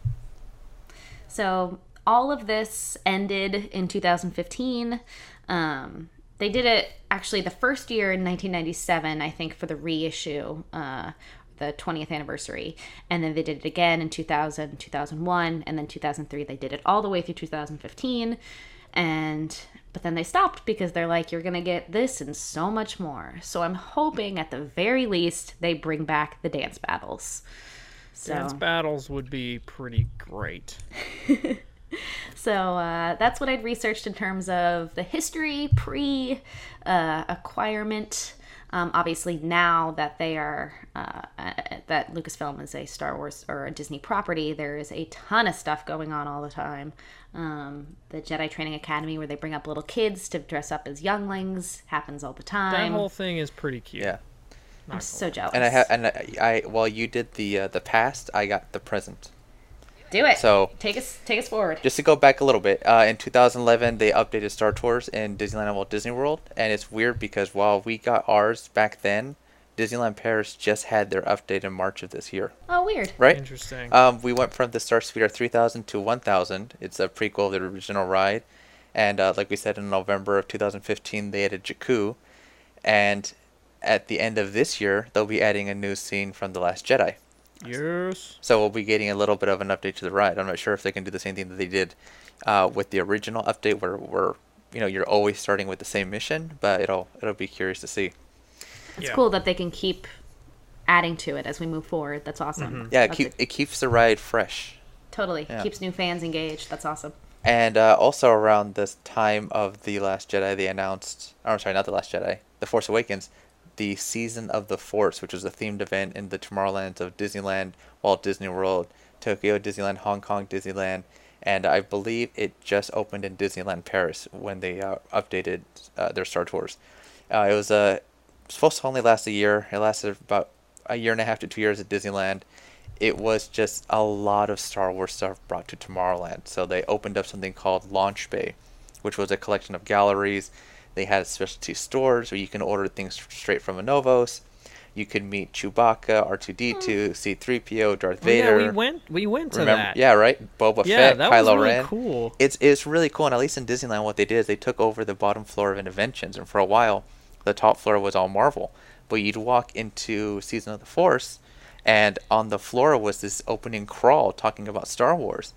So all of this ended in 2015. Um, they did it actually the first year in 1997, I think, for the reissue, uh, the 20th anniversary. And then they did it again in 2000, 2001, and then 2003. They did it all the way through 2015. And but then they stopped because they're like, you're gonna get this and so much more. So I'm hoping at the very least they bring back the dance battles. So Dance battles would be pretty great. So uh, that's what I'd researched in terms of the history pre uh, acquirement. Um, obviously, now that they are uh, uh, that Lucasfilm is a Star Wars or a Disney property, there is a ton of stuff going on all the time. Um, the Jedi Training Academy, where they bring up little kids to dress up as younglings, happens all the time. That whole thing is pretty cute. Yeah. I'm so jealous. And I have and I, I while you did the uh, the past, I got the present. Do it. So take us take us forward. just to go back a little bit, uh, in 2011 they updated Star Tours in Disneyland and Walt Disney World, and it's weird because while we got ours back then, Disneyland Paris just had their update in March of this year. oh, weird. Right? Interesting. Um, we went from the Star Speeder 3000 to 1000. It's a prequel of the original ride. And uh, like we said, in November of 2015, they added Jakku. And at the end of this year, they'll be adding a new scene from The Last Jedi. Yes. So we'll be getting a little bit of an update to the ride. I'm not sure if they can do the same thing that they did uh, with the original update, where, where you know you're always starting with the same mission. But it'll it'll be curious to see. It's Yeah. cool that they can keep adding to it as we move forward. That's awesome. Yeah, it, keep, a- it keeps the ride fresh. totally yeah. keeps new fans engaged. That's awesome. And uh, also around this time of The Last Jedi, they announced, or I'm sorry, not The Last Jedi, The Force Awakens, the Season of the Force, which was a themed event in the Tomorrowlands of Disneyland, Walt Disney World, Tokyo Disneyland, Hong Kong Disneyland, and I believe it just opened in Disneyland Paris when they uh, updated uh, their Star Tours. Uh, it was uh, supposed to only last a year. It lasted about a year and a half to two years at Disneyland it was just a lot of Star Wars stuff brought to Tomorrowland. So they opened up something called Launch Bay, which was a collection of galleries. They had specialty stores where you can order things straight from Anovos. You could meet Chewbacca, R2D2, hmm. C3PO, Darth Oh, yeah, Vader. we went. We went to Remember? that. Yeah, right. Boba Yeah, Fett, that Kylo was really Ren. cool. It's it's really cool, and at least in Disneyland, what they did is they took over the bottom floor of Innoventions, and for a while, the top floor was all Marvel. But you'd walk into Season of the Force, and on the floor was this opening crawl talking about Star Wars,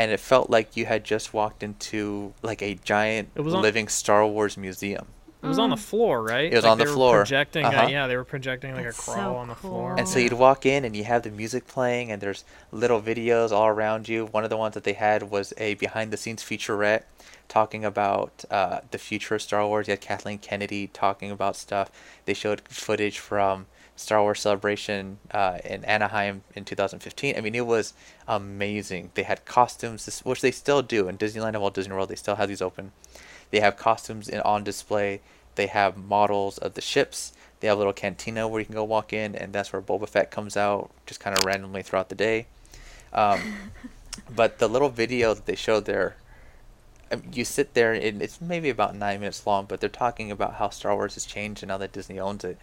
and it felt like you had just walked into like a giant It was on- living Star Wars museum. It was on the floor, right? It was Like, on the floor. Projecting. uh Uh-huh. yeah, they were projecting like That's a crawl so on the cool. floor. And so you'd walk in and you have the music playing and there's little videos all around you. One of the ones that they had was a behind the scenes featurette talking about uh, the future of Star Wars. You had Kathleen Kennedy talking about stuff. They showed footage from Star Wars Celebration uh, in Anaheim in 2015. I mean, it was amazing. They had costumes, which they still do in Disneyland and Walt Disney World. They still have these open. They have costumes in, on display. They have models of the ships. They have a little cantina where you can go walk in, and that's where Boba Fett comes out, just kind of randomly throughout the day. Um, but the little video that they showed there, you sit there, and it's maybe about nine minutes long, but they're talking about how Star Wars has changed and now that Disney owns it,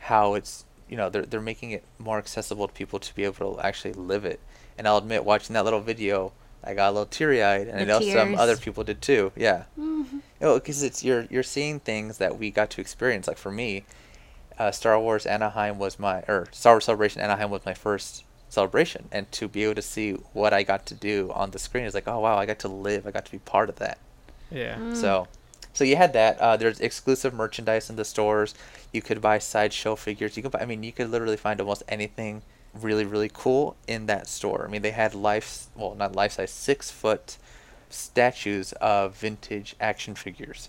how it's you know they're they're making it more accessible to people to be able to actually live it. And I'll admit, watching that little video, I got a little teary eyed, and I The know some other people did too. Yeah. Mhm. No, because it's you're you're seeing things that we got to experience. Like for me, uh, Star Wars Anaheim was my or Star Wars Celebration Anaheim was my first celebration, and to be able to see what I got to do on the screen is like, oh wow, I got to live, I got to be part of that. yeah. So, so you had that. Uh, there's exclusive merchandise in the stores. You could buy sideshow figures. You could buy. I mean, you could literally find almost anything really really cool in that store. I mean, they had life, well, not life size, six foot statues of vintage action figures.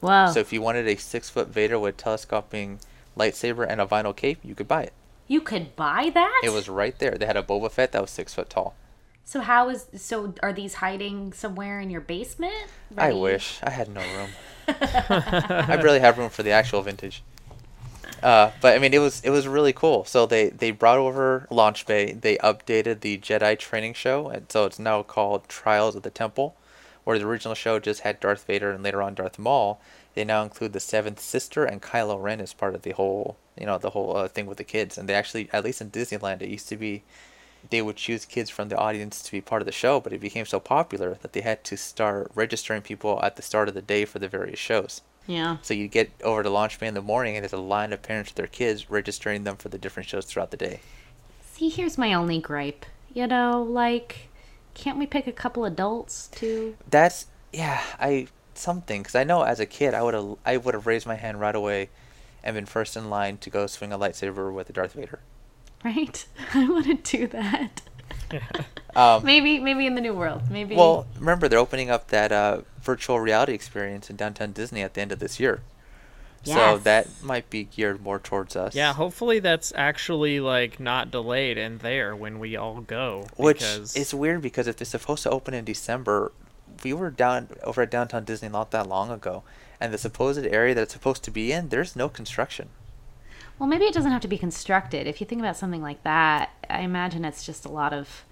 Wow. So if you wanted a six foot Vader with telescoping lightsaber and a vinyl cape, you could buy it. You could buy that? It was right there. They had a Boba Fett that was six foot tall. So how is so are these hiding somewhere in your basement? I wish I had no room. I barely have room for the actual vintage. Uh, but I mean, it was it was really cool. So they they brought over Launch Bay. They updated the Jedi training show, and so it's now called Trials of the Temple, where the original show just had Darth Vader and later on Darth Maul. They now include the Seventh Sister and Kylo Ren as part of the whole you know the whole uh, thing with the kids. And they actually, at least in Disneyland, it used to be they would choose kids from the audience to be part of the show, but it became so popular that they had to start registering people at the start of the day for the various shows. Yeah. So you get over to Launch Bay in the morning, and there's a line of parents with their kids registering them for the different shows throughout the day. See, here's my only gripe. You know, like, can't we pick a couple adults to? That's yeah, I something because I know as a kid I would have I would have raised my hand right away, and been first in line to go swing a lightsaber with a Darth Vader. Right? I want to do that. Um, Maybe, maybe in the new world. Maybe. well, remember they're opening up that uh, virtual reality experience in downtown Disney at the end of this year. So that might be geared more towards us. Yeah, hopefully that's actually like not delayed and there when we all go. Which because is weird because if they're supposed to open in December, we were down over at downtown Disney not that long ago, and the supposed area that it's supposed to be in, there's no construction. Well, maybe it doesn't have to be constructed. If you think about something like that, I imagine it's just a lot of,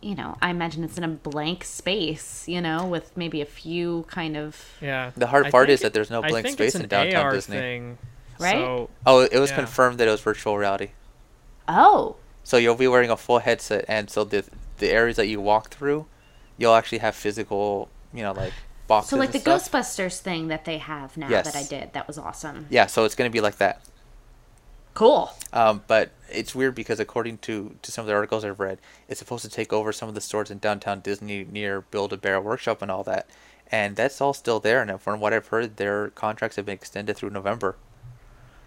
you know, I imagine it's in a blank space, you know, with maybe a few kind of. yeah. The hard I part is that there's no I blank think space it's in downtown AR Disney. Thing, Right? So Oh, it was Yeah. confirmed that it was virtual reality. Oh, So you'll be wearing a full headset, and so the the areas that you walk through, you'll actually have physical, you know, like boxes. so like the stuff. Ghostbusters thing that they have now that I did, that was awesome. Yeah, so it's gonna be like that. Cool. Um, but it's weird because according to, to some of the articles I've read, it's supposed to take over some of the stores in downtown Disney near Build a Bear Workshop and all that, and that's all still there. And from what I've heard, their contracts have been extended through November.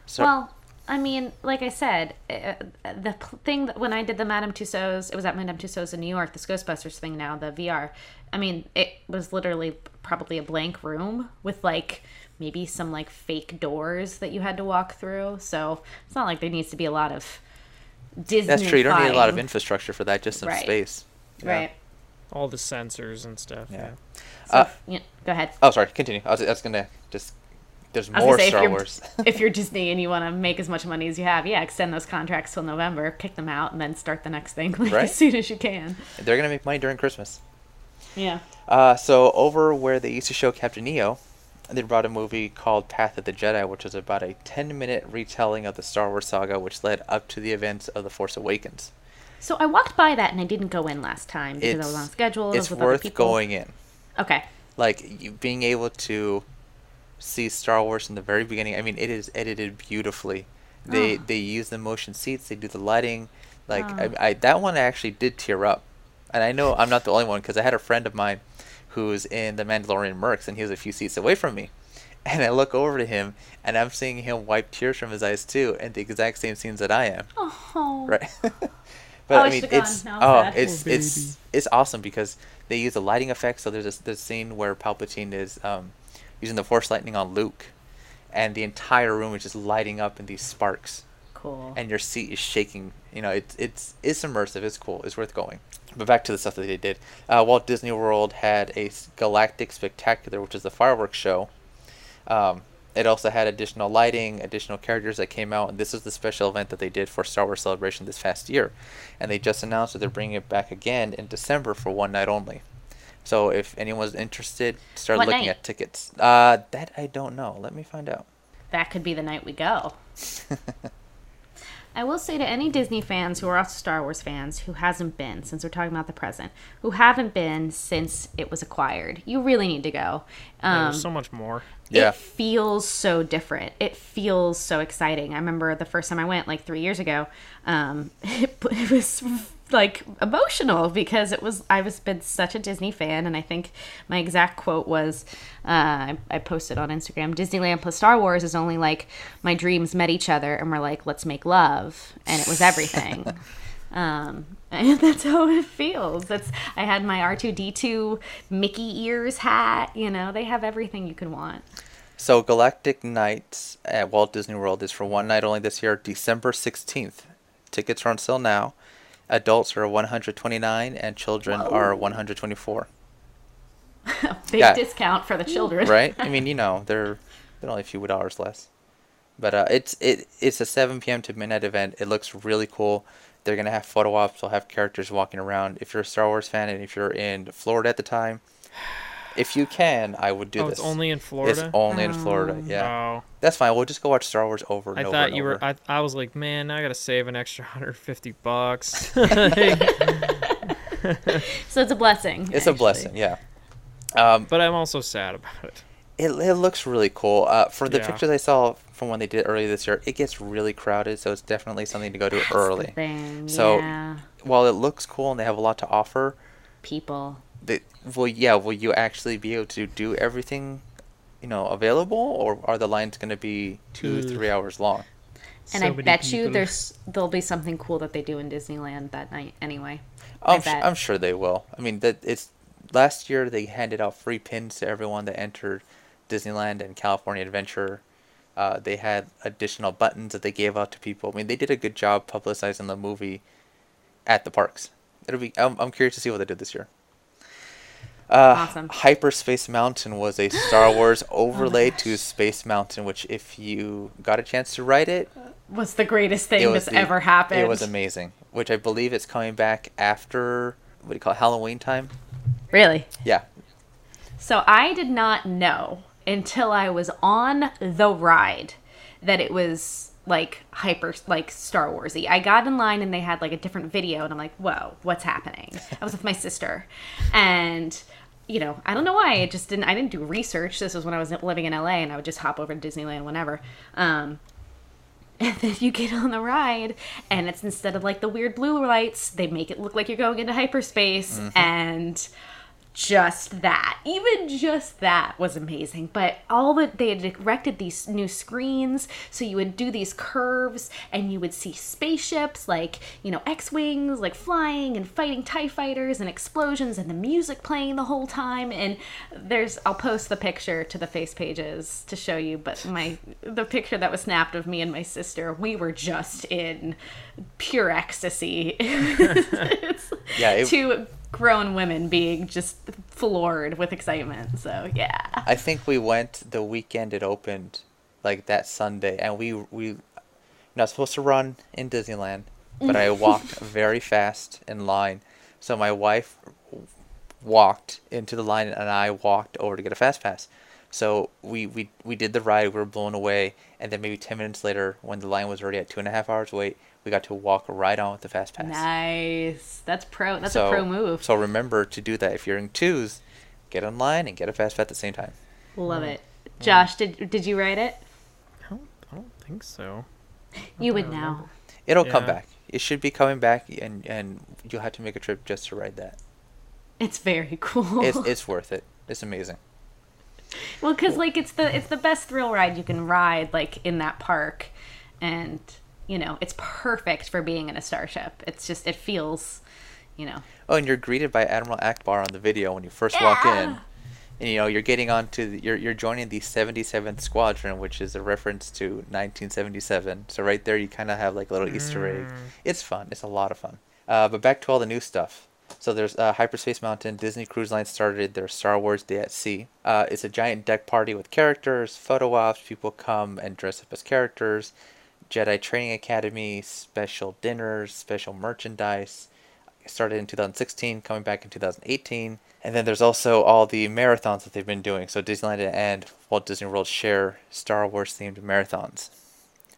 So Well, I mean, like I said, uh, the thing that when I did the Madame Tussauds, it was at Madame Tussauds in New York, this Ghostbusters thing now, the VR. I mean, it was literally probably a blank room with like maybe some like fake doors that you had to walk through. So it's not like there needs to be a lot of Disney. that's true. You don't need a lot of infrastructure for that, just some Right. space. Yeah. Right. all the sensors and stuff. Yeah. Yeah. So, Uh, yeah, go ahead. Oh, sorry. Continue. I was, I was gonna just. There's more say, Star if you're, Wars. if you're Disney and you want to make as much money as you have, yeah, extend those contracts till November, kick them out, and then start the next thing like, Right. as soon as you can. They're gonna make money during Christmas. Yeah. Uh, so over where they used to show Captain EO, they brought a movie called Path of the Jedi, which was about a 10-minute retelling of the Star Wars saga, which led up to the events of The Force Awakens. So I walked by that and I didn't go in last time because I was on schedule. It's worth going in. Okay. Like you, being able to see Star Wars in the very beginning. I mean, it is edited beautifully. They Oh. they use the motion seats. They do the lighting. Like Oh. I, I that one I actually did tear up, and I know I'm not the only one because I had a friend of mine who's in the Mandalorian Mercs, and he was a few seats away from me. And I look over to him, and I'm seeing him wipe tears from his eyes too, and the exact same scenes that I am. Oh. Right. Oh, but I I mean, it's Now oh, sad. it's Poor it's it's awesome because they use the lighting effects. So there's this this scene where Palpatine is um, using the Force lightning on Luke, and the entire room is just lighting up in these sparks, Cool. and your seat is shaking. You know, it's it's it's immersive. It's cool. It's worth going. But back to the stuff that they did. Uh, Walt Disney World had a Galactic Spectacular, which is the fireworks show. Um, it also had additional lighting, additional characters that came out, and this is the special event that they did for Star Wars Celebration this past year. And they just announced that they're bringing it back again in December for one night only. So if anyone's interested, start What looking night? at tickets. Uh, that I don't know. Let me find out. that could be the night we go. I will say to any Disney fans who are also Star Wars fans who hasn't been, since we're talking about the present, who haven't been since it was acquired, you really need to go. Yeah, Um, there's so much more. Yeah. It feels so different. It feels so exciting. I remember the first time I went, like three years ago, um, it, it was like emotional because it was I was been such a Disney fan, and I think my exact quote was, uh, I, I posted on Instagram: Disneyland plus Star Wars is only like my dreams met each other, and we're like, let's make love, and it was everything. Um, and that's how it feels. That's I had my R two D two Mickey ears hat. You know, they have everything you could want. So Galactic Nights at Walt Disney World is for one night only this year, December 16th. Tickets are on sale now. Adults are 129 and children are 124. Big Yeah. discount for the children. Right? I mean, you know, they're they're only a few dollars less. But uh, it's it it's a 7 p.m. to midnight event. It looks really cool. They're gonna have photo ops. They'll have characters walking around. If you're a Star Wars fan and if you're in Florida at the time, if you can, I would do oh, this. it's only in Florida. It's Florida. only in Florida. Yeah, Oh, that's fine. We'll just go watch Star Wars over and I over thought and you were. I, I was like, man, I gotta save an extra 150 bucks. So it's a blessing. It's a blessing. Yeah. Um, but I'm also sad about it. It, it looks really cool. Uh, for the Yeah. pictures I saw from when they did it earlier this year, it gets really crowded, so it's definitely something to go to That's the early. thing. So- yeah. While it looks cool and they have a lot to offer, people. They, will yeah, will you actually be able to do everything, you know, available, or are the lines going to be two, Ugh. three hours long? And So I many bet you there's there'll be something cool that they do in Disneyland that night anyway. I I'm, sh- I'm sure they will. I mean, that it's last year they handed out free pins to everyone that entered Disneyland and California Adventure. Uh, they had additional buttons that they gave out to people. I mean, they did a good job publicizing the movie at the parks. It'll be. I'm, I'm curious to see what they did this year. Uh, Awesome. Hyperspace Mountain was a Star Wars overlay gosh. to Space Mountain, which if you got a chance to ride it, Was the greatest thing that's the- ever happened. It was amazing. Which I believe it's coming back after what do you call it, Halloween time? Really? Yeah. So I did not know until I was on the ride that it was like hyper like Star Warsy. I got in line and they had like a different video and I'm like, "Whoa, what's happening?" I was with my sister and you know, I don't know why. It just didn't I didn't do research. This was when I was living in LA and I would just hop over to Disneyland whenever. Um and then you get on the ride, and it's instead of like the weird blue lights, they make it look like you're going into hyperspace. And just that, even just that was amazing. But all that they had erected these new screens, so you would do these curves and you would see spaceships like, you know, X Wings, like flying and fighting TIE fighters and explosions and the music playing the whole time. And there's, I'll post the picture to the face pages to show you, but my, the picture that was snapped of me and my sister, we were just in pure ecstasy. Yeah, it- two grown women being just floored with excitement. So yeah. I think we went the weekend it opened, like that Sunday, and we we not supposed to run in Disneyland, but I walked very fast in line. So my wife walked into the line, and I walked over to get a fast pass. So we, we, we did the ride, we were blown away, and then maybe 10 minutes later, when the line was already at two and a half hours wait, we got to walk right on with the fast pass. Nice. That's pro. That's so, a pro move. So remember to do that if you're in twos, get online and get a fast pass at the same time. Love mm. it. Josh, did did you write it? I don't, I don't think so. You would don't know. remember. It'll come back. It should be coming back, and and you'll have to make a trip just to ride that. It's very cool. It's it's worth it. It's amazing. well, because like it's the it's the best thrill ride you can ride like in that park, and you know it's perfect for being in a starship. It's just it feels, you know. Oh, and you're greeted by Admiral Ackbar on the video when you first walk in, and you know you're getting onto the, you're you're joining the 77th Squadron, which is a reference to 1977. So right there, you kind of have like a little Easter egg. It's fun. It's a lot of fun. Uh, but back to all the new stuff. So there's uh, Hyperspace Mountain. Disney Cruise Line started their Star Wars Day at Sea. Uh, it's a giant deck party with characters, photo ops. People come and dress up as characters. Jedi Training Academy, special dinners, special merchandise. Started in 2016, coming back in 2018. And then there's also all the marathons that they've been doing. So Disneyland and Walt Disney World share Star Wars themed marathons.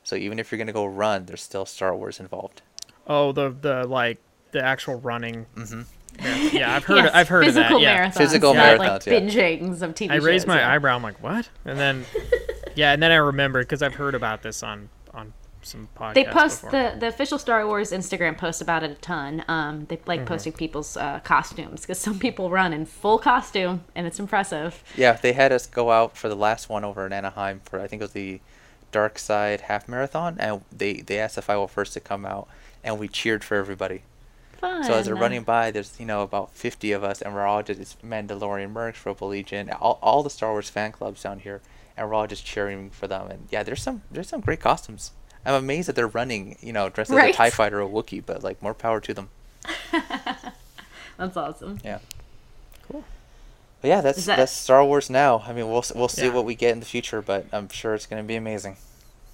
So even if you're going to go run, there's still Star Wars involved. Oh, the the like the actual running. Mm-hmm. Yeah, I've heard. Yes, I've heard of physical that. Yeah. marathons. Physical not, like marathons, yeah. bingings of TV I raised shows, my yeah. eyebrow. I'm like, what? And then, yeah, and then I remembered because I've heard about this on on some podcasts. They post before. the the official Star Wars Instagram posts about it a ton. Um, they Mm-hmm. like posting people's uh, costumes because some people run in full costume and it's impressive. Yeah, they had us go out for the last one over in Anaheim for I think it was the Dark Side Half Marathon, and they they asked if I were first to come out, and we cheered for everybody. Fun. So as they're running by, there's you know about 50 of us, and we're all just it's Mandalorian mercs, Rebel Legion, all, all the Star Wars fan clubs down here, and we're all just cheering for them. And yeah, there's some there's some great costumes. I'm amazed that they're running, you know, dressed as a Tie Fighter or a Wookiee. But like, more power to them. That's awesome. Yeah. Cool. But yeah, that's that- that's Star Wars now. I mean, we'll we'll see Yeah. what we get in the future, but I'm sure it's gonna be amazing.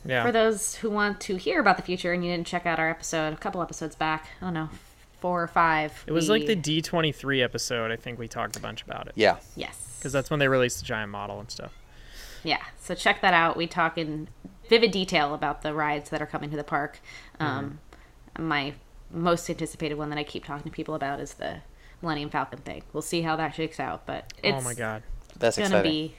Yeah. For those who want to hear about the future and you didn't check out our episode a couple episodes back, I don't know, four or five. It was we- like the D23 episode. I think we talked a bunch about it. Yeah. yes, Because that's when they released the giant model and stuff. yeah. So check that out. We talk in vivid detail about the rides that are coming to the park. Um, My most anticipated one that I keep talking to people about is the Millennium Falcon thing. We'll see how that shakes out, but it's oh my god. That's gonna exciting. be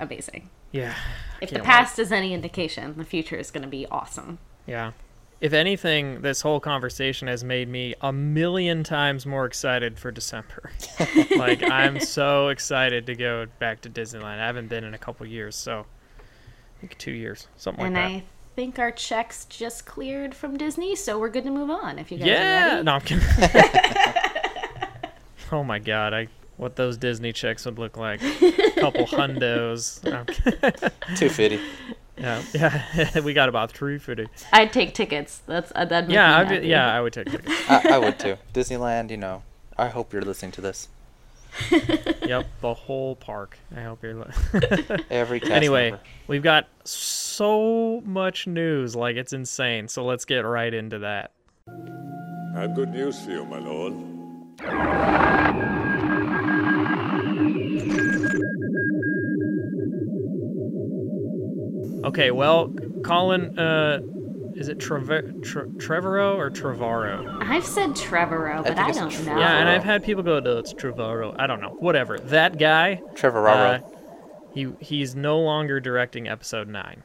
amazing. Yeah. If Can't the wait. past is any indication, the future is going to be awesome. Yeah. If anything, this whole conversation has made me a million times more excited for December. like I'm so excited to go back to Disneyland. I haven't been in a couple years, so I think two years, something and like I think our checks just cleared from Disney, so we're good to move on. If you that. guys are Yeah. ready. No, I'm kidding. oh my god, I what those Disney checks would look like. A couple hundos. No, I'm. Two fifty. yeah, yeah. we got about three fifty. I'd take tickets. That's uh, that'd Yeah, I'd be, yeah, I would take tickets. I, I would too. Disneyland, you know. I hope you're listening to this. yep, the whole park. I hope you're. Li- Every cast anyway, member. we've got so much news, like it's insane. So let's get right into that. I have good news for you, my lord. Okay, well, Colin, uh, is it Treve- Tre- Trevorrow or Trevorrow? I've said Trevorrow, but think I, don't Trevorrow. know. Yeah, and I've had people go, "No, it's Trevorrow." I don't know. Whatever. That guy. Trevor Uh, he he's no longer directing episode nine.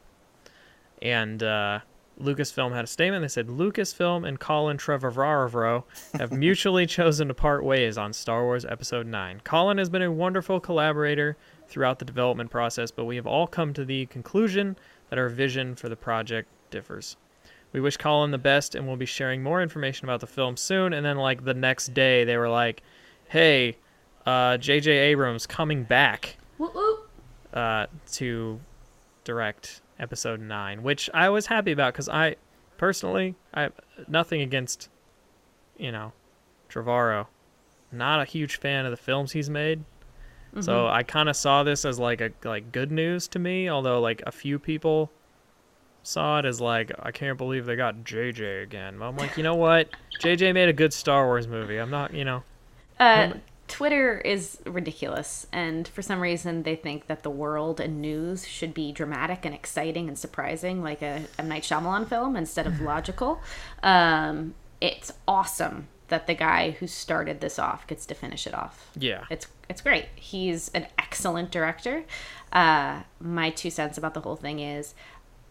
And uh, Lucasfilm had a statement. They said Lucasfilm and Colin Trevorrow have mutually chosen to part ways on Star Wars Episode Nine. Colin has been a wonderful collaborator throughout the development process, but we have all come to the conclusion that our vision for the project differs. We wish Colin the best, and we'll be sharing more information about the film soon. And then, like the next day, they were like, "Hey, uh, J.J. Abrams coming back." Whoop, whoop. uh, to direct episode nine, which I was happy about because I personally I nothing against you know Trevorrow, not a huge fan of the films he's made. So I kind of saw this as like a like good news to me, although like a few people saw it as like I can't believe they got JJ again. But I'm like, you know what? JJ made a good Star Wars movie. I'm not, you know. Uh, Twitter is ridiculous, and for some reason they think that the world and news should be dramatic and exciting and surprising, like a, a Night Shyamalan film, instead of logical. Um, it's awesome that the guy who started this off gets to finish it off. Yeah. It's it's great. He's an excellent director. Uh, my two cents about the whole thing is,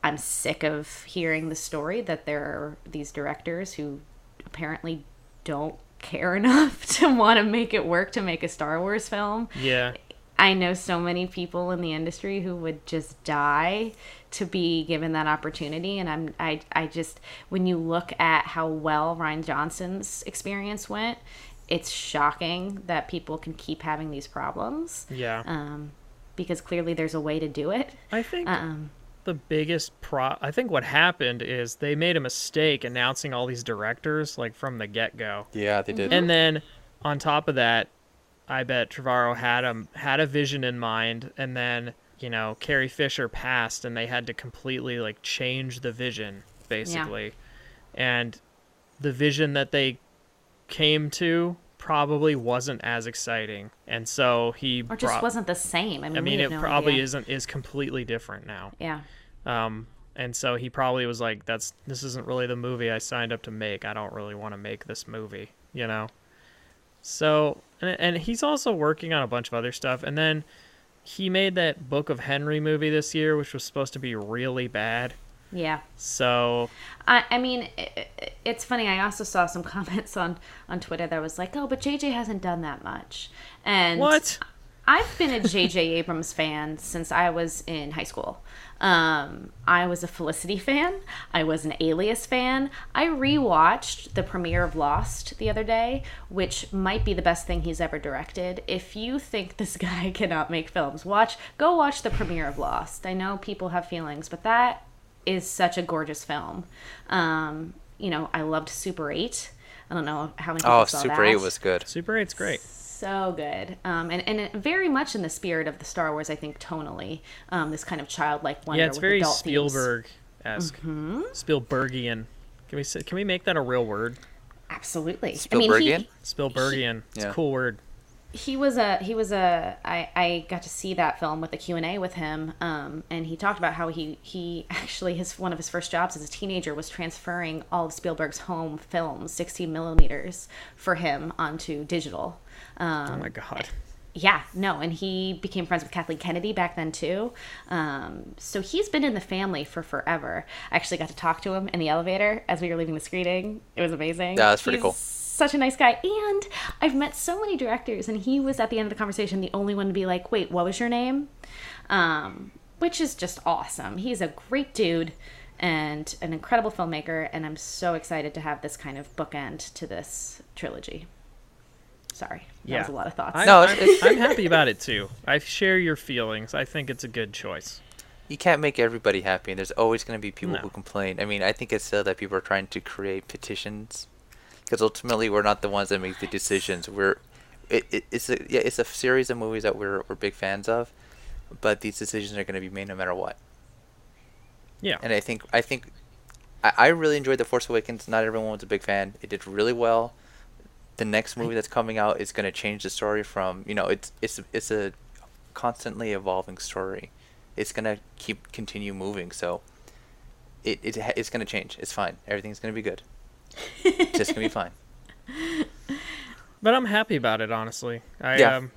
I'm sick of hearing the story that there are these directors who apparently don't care enough to want to make it work to make a Star Wars film. Yeah. I know so many people in the industry who would just die to be given that opportunity and I'm I I just when you look at how well Rian Johnson's experience went, it's shocking that people can keep having these problems. Yeah. Um because clearly there's a way to do it. I think Um the biggest pro I think what happened is they made a mistake announcing all these directors like from the get-go. Yeah, they did. And then on top of that, I bet Trevorrow had a had a vision in mind and then, you know, Carrie Fisher passed and they had to completely like change the vision basically. yeah. And the vision that they came to probably wasn't as exciting. And so he or just brought- wasn't the same. I mean, I mean, it no probably idea. isn't is completely different now. Yeah. Um, and so he probably was like, "That's this isn't really the movie I signed up to make. I don't really want to make this movie," you know. So, and, and he's also working on a bunch of other stuff. And then he made that Book of Henry movie this year, which was supposed to be really bad. Yeah. So, I, I mean, i i- it's funny. I also saw some comments on on Twitter that was like, "Oh, but JJ hasn't done that much." And what? I've been a J.J. Abrams fan since I was in high school. Um, I was a Felicity fan. I was an Alias fan. I rewatched the premiere of Lost the other day, which might be the best thing he's ever directed. If you think this guy cannot make films, watch go watch the premiere of Lost. I know people have feelings, but that is such a gorgeous film. Um, you know, I loved Super 8. I don't know how many people Oh, saw Super that. 8 was good. Super 8's great. So good um, and, and very much in the spirit of the star wars i think tonally um, this kind of childlike wonder Yeah, it's with very adult themes. Spielberg esque. Mm-hmm. Spielbergian. Can we say, can we make that a real word? absolutely i mean Spielbergian? he, Spielbergian. It's Yeah. a cool word. he was a he was a I, I got to see that film with the q&a with him um, and he talked about how he he actually his one of his first jobs as a teenager was transferring all of spielberg's home films 16 millimeters for him onto digital um, Oh my god. yeah, no, and he became friends with Kathleen Kennedy back then too. Um, so he's been in the family for forever. I actually got to talk to him in the elevator as we were leaving the screening. It was amazing. Yeah, that's pretty He's cool. Such a nice guy, and I've met so many directors, and he was at the end of the conversation the only one to be like, "Wait, what was your name?" Um, which is just awesome. He's a great dude and an incredible filmmaker, and I'm so excited to have this kind of bookend to this trilogy. Sorry, that Yeah. was a lot of thoughts. I, No, I'm, I'm happy about it too. I share your feelings. I think it's a good choice. You can't make everybody happy, and there's always going to be people No. who complain. I mean, I think it's silly that people are trying to create petitions, because ultimately we're not the ones that make the decisions. We're, it, it, it's a yeah, it's a series of movies that we're we're big fans of, but these decisions are going to be made no matter what. Yeah. And I think I think I, I really enjoyed The Force Awakens. Not everyone was a big fan. It did really well. The next movie that's coming out is going to change the story from you know it's it's it's a constantly evolving story. It's going to keep continue moving. So it, it it's going to change. It's fine. Everything's going to be good. It's just going to be fine. But I'm happy about it, honestly. I Yeah. um,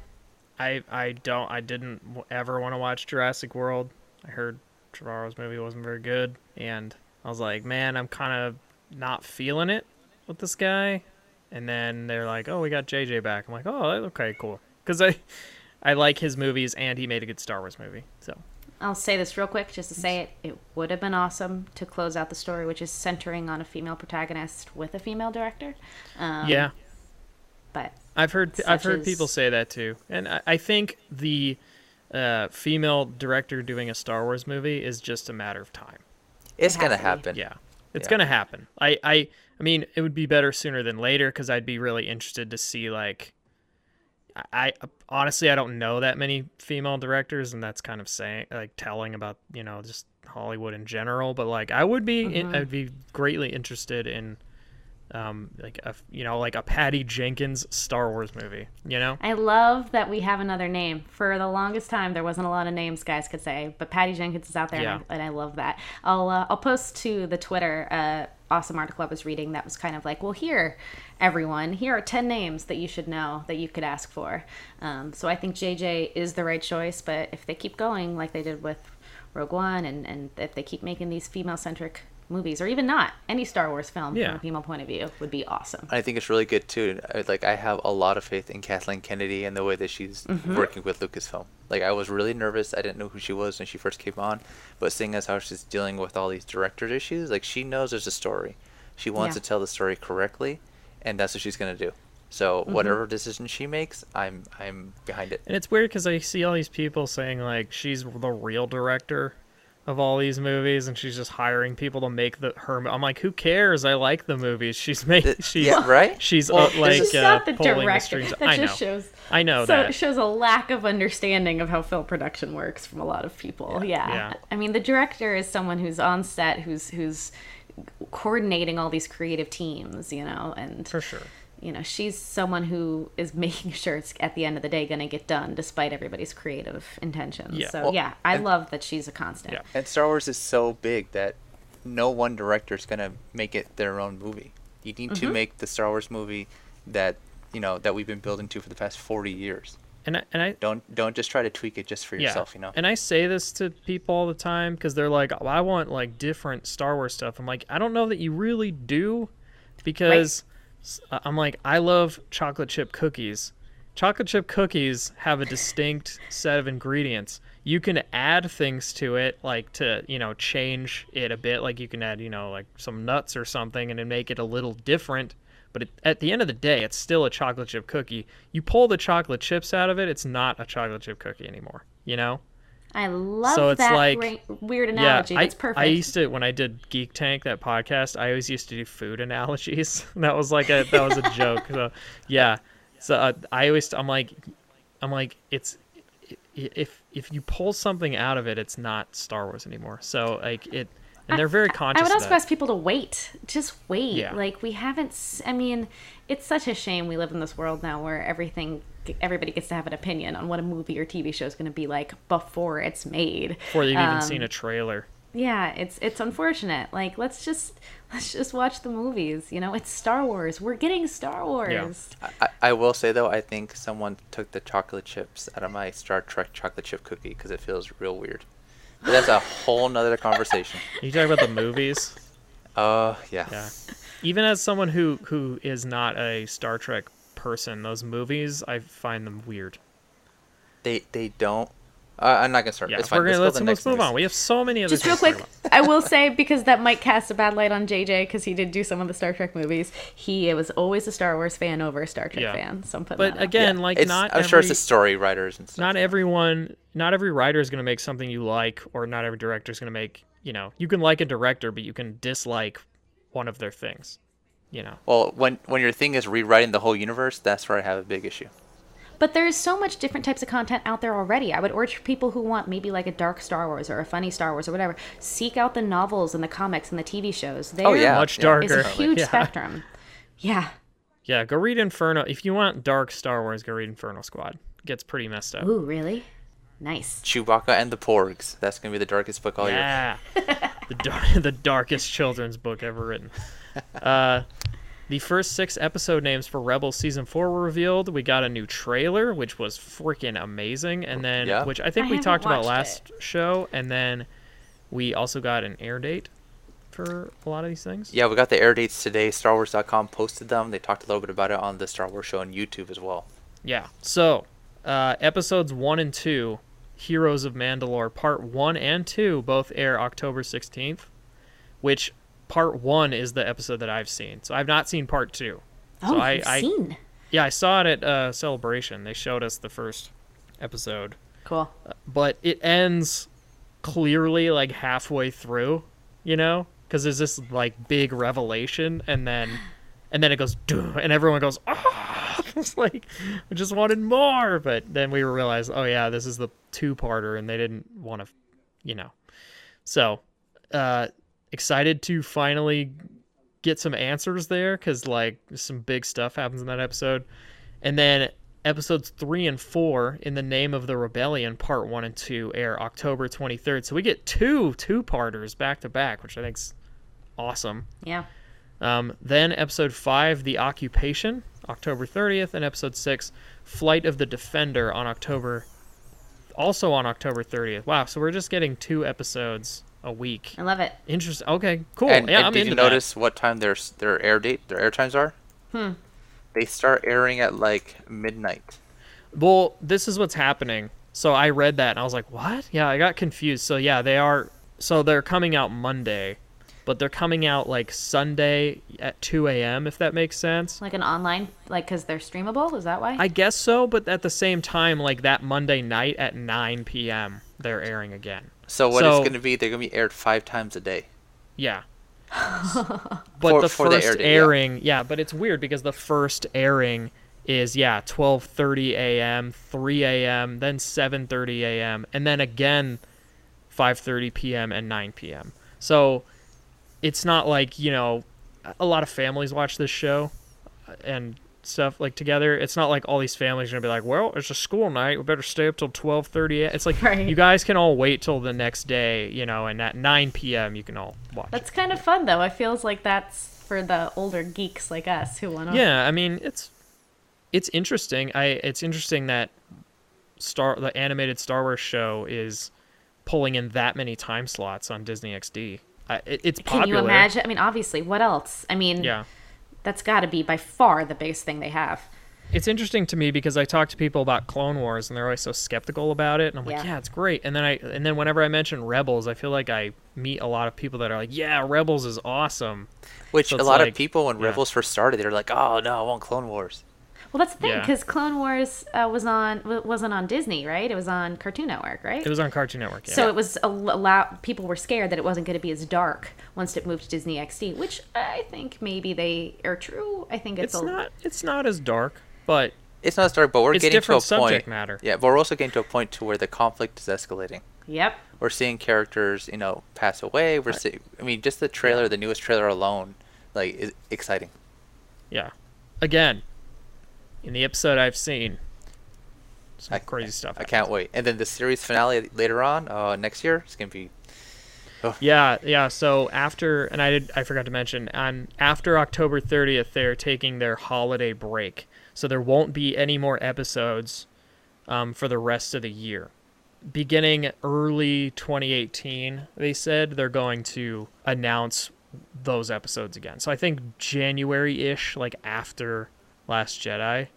I I don't I didn't ever want to watch Jurassic World. I heard Trevorrow's movie wasn't very good, and I was like, man, I'm kind of not feeling it with this guy. And then they're like, oh, we got JJ back. I'm like, oh, okay, cool, because I I like his movies, and he made a good Star Wars movie. So I'll say this real quick just to say it. It would have been awesome to close out the story, which is centering on a female protagonist with a female director. Um, yeah, But I've heard I've Such heard people say that too, and I, I think the uh, female director doing a Star Wars movie is just a matter of time. It's has going to to happen. Yeah, it's Yeah. gonna happen. I, I, I mean, it would be better sooner than later because I'd be really interested to see like. I, I honestly I don't know that many female directors, and that's kind of saying like telling about you know just Hollywood in general. But like I would be in, I'd be greatly interested in, um, like a you know like a Patty Jenkins Star Wars movie. You know. I love that we have another name. For the longest time, there wasn't a lot of names guys could say, but Patty Jenkins is out there, Yeah. and, I, and I love that. I'll uh, I'll post to the Twitter uh, awesome article I was reading that was kind of like, well, here, everyone, here are ten names that you should know that you could ask for. Um, so I think JJ is the right choice, but if they keep going like they did with Rogue One, and and if they keep making these female centric movies, or even not any Star Wars film Yeah. from a female point of view, would be awesome. I think it's really good too. Like I have a lot of faith in Kathleen Kennedy and the way that she's Mm-hmm. working with Lucasfilm. Like I was really nervous. I didn't know who she was when she first came on, but seeing as how she's dealing with all these director issues, like she knows there's a story. She wants Yeah. to tell the story correctly, and that's what she's gonna do. So Mm-hmm. whatever decision she makes, I'm I'm behind it. And it's weird because I see all these people saying like she's the real director of all these movies, and she's just hiring people to make the her. I'm like, who cares? I like the movies she's making Th- She's yeah, right? She's Well, uh, like is- She's uh, not the pulling the director. strings. That I know. just shows. I know so that. it shows a lack of understanding of how film production works from a lot of people. Yeah. Yeah. I mean, the director is someone who's on set, who's who's coordinating all these creative teams, you know, and For sure. You know, she's someone who is making sure it's at the end of the day going to get done despite everybody's creative intentions. Yeah. So Well, yeah, I and- love that she's a constant. Yeah. And Star Wars is so big that no one director is gonna make it their own movie. You need to make the Star Wars movie that you know that we've been building to for the past 40 years. And I, and I Don't don't just try to tweak it just for yeah. yourself. You know. And I say this to people all the time because they're like, oh, I want like different Star Wars stuff. I'm like, I don't know that you really do because s- uh, Uh, I'm like, I love chocolate chip cookies. Chocolate chip cookies have a distinct set of ingredients. You can add things to it, like to, you know, change it a bit. Like you can add, you know, like some nuts or something and then make it a little different. But it, at the end of the day, it's still a chocolate chip cookie. You pull the chocolate chips out of it, it's not a chocolate chip cookie anymore, you know? I love So it's that like- ra- weird analogy. Yeah, I, perfect. I used to when I did Geek Tank that podcast. I always used to do food analogies. that was like a that was a joke. So yeah, so uh, I always I'm like I'm like it's if if you pull something out of it, it's not Star Wars anymore. So like it, and they're very conscious. I would also ask people to wait. Just wait. Yeah. Like we haven't. I mean, it's such a shame we live in this world now where everything, everybody gets to have an opinion on what a movie or TV show is going to be like before it's made. before they've even Um, seen a trailer. Yeah, it's it's unfortunate. Like let's just let's just watch the movies. You know, it's Star Wars. We're getting Star Wars. I, I will say though, I think someone took the chocolate chips out of my Star Trek chocolate chip cookie because it feels real weird. But that's a whole nother conversation. You talk about the movies. Uh, yeah. Yeah. Even as someone who who is not a Star Trek person, those movies I find them weird. They they don't. Uh, I'm not gonna start. Yeah, it's fine. we're gonna let's, to the let's move news. on. We have so many other Just real quick. I will say because that might cast a bad light on JJ because he did do some of the Star Trek movies. He was always a Star Wars fan over a Star Trek Yeah. fan. So I'm putting But that out. again, like It's, not I'm every, sure it's the story writers and stuff. not everyone, not every writer is gonna make something you like, or not every director is gonna make. You know, you can like a director, but you can dislike one of their things. You know. Well, when when your thing is rewriting the whole universe, that's where I have a big issue. But there's so much different types of content out there already. I would urge people who want maybe like a dark Star Wars or a funny Star Wars or whatever, seek out the novels and the comics and the TV shows. There Oh, yeah. Much yeah, darker. is a huge Yeah. spectrum. Yeah. Yeah, go read Inferno. If you want dark Star Wars, go read Inferno Squad. It gets pretty messed up. Ooh, really? Nice. Chewbacca and the Porgs. That's gonna be the darkest book all year. Yeah, the dar- the darkest children's book ever written. Uh, the first six episode names for Rebels season four were revealed. We got a new trailer, which was freaking amazing, and then Yeah. which I think I we talked about watched last show, and then we also got an air date for a lot of these things. Yeah, we got the air dates today. StarWars.com posted them. They talked a little bit about it on the Star Wars show on YouTube as well. Yeah. So, uh, episodes one and two, Heroes of Mandalore, part one and two, both air October 16th, which part one is the episode that I've seen. So, I've not seen part two. Oh, so I, you've I, seen. yeah, I saw it at uh, Celebration. They showed us the first episode, Cool. but it ends clearly like halfway through, you know, because there's this like big revelation, and then and then it goes, and everyone goes, ah, it's like we just wanted more, but then we realized, oh yeah, this is the two-parter, and they didn't want to, you know, so uh, excited to finally get some answers there because like some big stuff happens in that episode. And then episodes three and four in the name of the rebellion part one and two air october 23rd so we get two two parters back to back which i think's awesome. Yeah. um, then episode five the occupation october 30th and episode six flight of the defender on october also on october 30th wow so we're just getting two episodes a week I love it. interesting okay cool And, yeah and i'm did into you that. notice what time their their air date, their air times are? Hmm. They start airing at like midnight. Well, this is what's happening. So I read that and I was like, "What?" Yeah, I got confused. So yeah, they are so they're coming out Monday, but they're coming out like Sunday at 2 a.m. If that makes sense. Like an online, like because they're streamable. Is that why? I guess so, but at the same time, like that Monday night at 9 p.m. they're airing again. So what it's going to be? They're going to be aired five times a day. Yeah. but For- the first air date, yeah. airing, yeah. but it's weird because the first airing is yeah, 12:30 a.m., 3 a.m., then 7:30 a.m., and then again 5:30 p.m. and 9 p.m. So it's not like, you know, a lot of families watch this show and stuff like together. It's not like all these families are to be like, "Well, it's a school night. We better stay up till 12:30." It's like Right. you guys can all wait till the next day, you know, and at 9 p.m. you can all watch. That's kind of fun though. It feels like that's for the older geeks like us who want to. Yeah, I mean it's it's interesting. I it's interesting that Star the animated Star Wars show is pulling in that many time slots on Disney XD. I, it, it's Can you imagine? I mean, obviously, what else? I mean, Yeah. That's got to be by far the biggest thing they have. It's interesting to me because I talk to people about Clone Wars and they're always so skeptical about it and I'm like, Yeah. yeah, it's great. And then I and then whenever I mention Rebels, I feel like I meet a lot of people that are like, yeah, Rebels is awesome. Which So a lot like- of people, when yeah. Rebels first started, they're like, "Oh no, I want Clone Wars." Well, that's the thing Yeah. because Clone Wars uh, was on wasn't on Disney, right? It was on Cartoon Network, right? It was on Cartoon Network. Yeah. So it was a lot. People were scared that it wasn't going to be as dark once it moved to Disney XD, which I think maybe they are true. I think it's, it's a, not it's not as dark, but It's not as dark, but we're getting to a different point. matter. Yeah, but we're also getting to a point to where the conflict is escalating. Yep. We're seeing characters, you know, pass away. We're seeing. I mean, just the trailer, the newest trailer alone, like, is exciting. yeah. Again, in the episode I've seen, some I- crazy stuff. I can't wait. And then the series finale later on, uh, next year, it's gonna be. Yeah, yeah. So after, and I did, I forgot to mention, on after October 30th, they're taking their holiday break, so there won't be any more episodes um, for the rest of the year. Beginning early 2018, they said they're going to announce those episodes again. So I think January-ish, like after Last Jedi,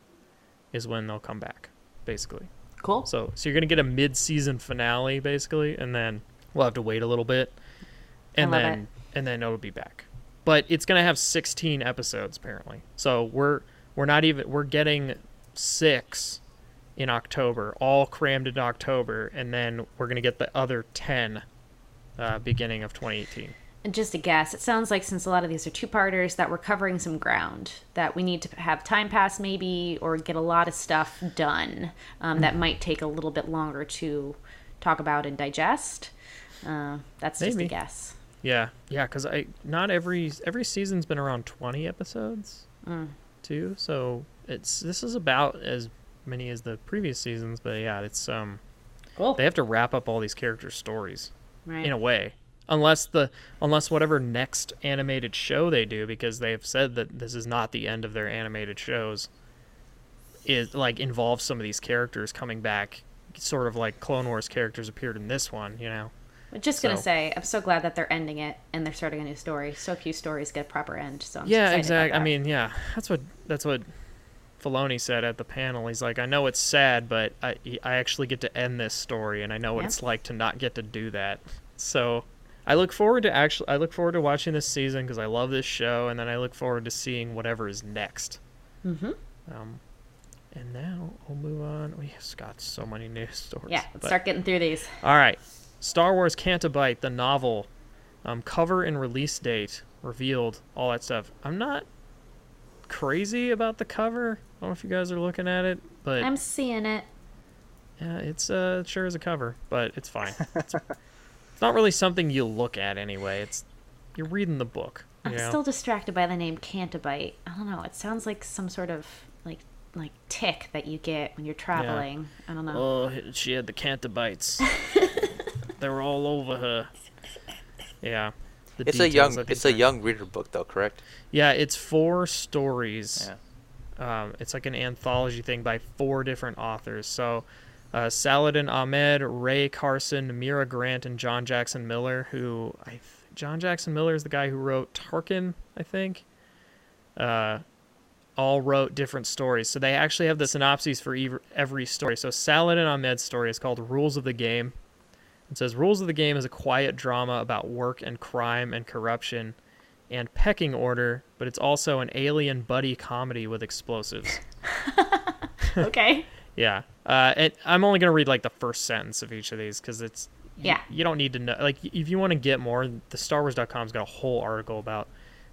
is when they'll come back, basically. Cool. So so you're gonna get a mid-season finale basically, and then we'll have to wait a little bit, and then and then it'll be back. But it's gonna have 16 episodes apparently. So we're we're not even we're getting six in October, all crammed in October, and then we're gonna get the other 10 uh, beginning of 2018. Just a guess, it sounds like since a lot of these are two-parters, that we're covering some ground that we need to have time pass maybe, or get a lot of stuff done um, that might take a little bit longer to talk about and digest. Uh, that's just a guess. Yeah, yeah, because I not every every season's been around twenty episodes, too. So it's this is about as many as the previous seasons, but yeah, it's um Cool. they have to wrap up all these characters' stories right. in a way, unless the unless whatever next animated show they do, because they have said that this is not the end of their animated shows, is like involves some of these characters coming back, sort of like Clone Wars characters appeared in this one, you know. I'm just gonna say, I'm so glad that they're ending it and they're starting a new story. So few stories get a proper end. So I'm yeah, exactly. I mean, yeah, that's what that's what Filoni said at the panel. He's like, I know it's sad, but I I actually get to end this story, and I know what Yeah. it's like to not get to do that. So I look forward to actually I look forward to watching this season because I love this show, and then I look forward to seeing whatever is next. Mhm. Um, and now we'll move on. We've got so many news stories. yeah, let's but- start getting through these. all right. Star Wars Canto Bight, the novel, um, cover and release date revealed, all that stuff. I'm not crazy about the cover. I don't know if you guys are looking at it, but I'm seeing it. yeah, it's uh, it sure is a cover, but it's fine. It's, it's not really something you look at anyway. It's you're reading the book. I'm know? still distracted by the name Canto Bight. I don't know. It sounds like some sort of like like tick that you get when you're traveling. I don't know. Oh, she had the cantabites. they were all over her. Yeah. the It's a young. It's a young reader book, though, correct? Yeah, it's four stories. Yeah. Um, it's like an anthology thing by four different authors. So, uh, Saladin Ahmed, Rae Carson, Mira Grant, and John Jackson Miller. Who I th- John Jackson Miller is the guy who wrote Tarkin, I think. Uh, all wrote different stories. So they actually have the synopses for ev- every story. So Saladin Ahmed's story is called Rules of the Game. It says Rules of the Game is a quiet drama about work and crime and corruption and pecking order, but it's also an alien buddy comedy with explosives. okay. Yeah. Uh, and I'm only gonna read like the first sentence of each of these because it's Yeah. you don't need to know like if you want to get more the starwars.com's got a whole article about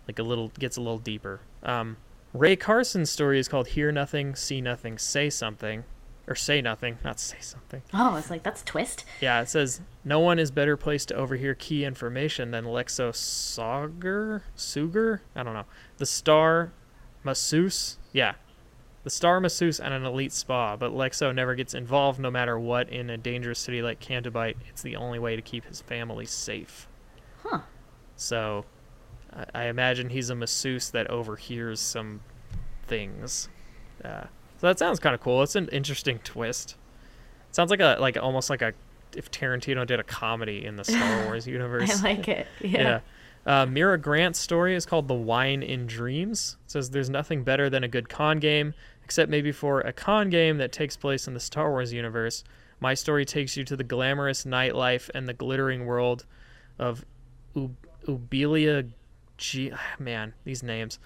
like a little gets a little deeper um, Rae Carson's story is called hear nothing see nothing say something or say nothing not say something Oh, it's like that's a twist. yeah it says no one is better placed to overhear key information than lexo sauger suger i don't know the star masseuse yeah the star masseuse and an elite spa, but Lexo never gets involved no matter what. In a dangerous city like Canto Bight, it's the only way to keep his family safe. Huh. So, I, I imagine he's a masseuse that overhears some things. Uh, so that sounds kind of cool. It's an interesting twist. It sounds like a like almost like a if Tarantino did a comedy in the Star Wars universe. I like it. Yeah. Yeah. Uh, Mira Grant's story is called The Wine in Dreams. It says there's nothing better than a good con game, except maybe for a con game that takes place in the Star Wars universe. My story takes you to the glamorous nightlife and the glittering world of Ub- Ubelia G. Man, these names.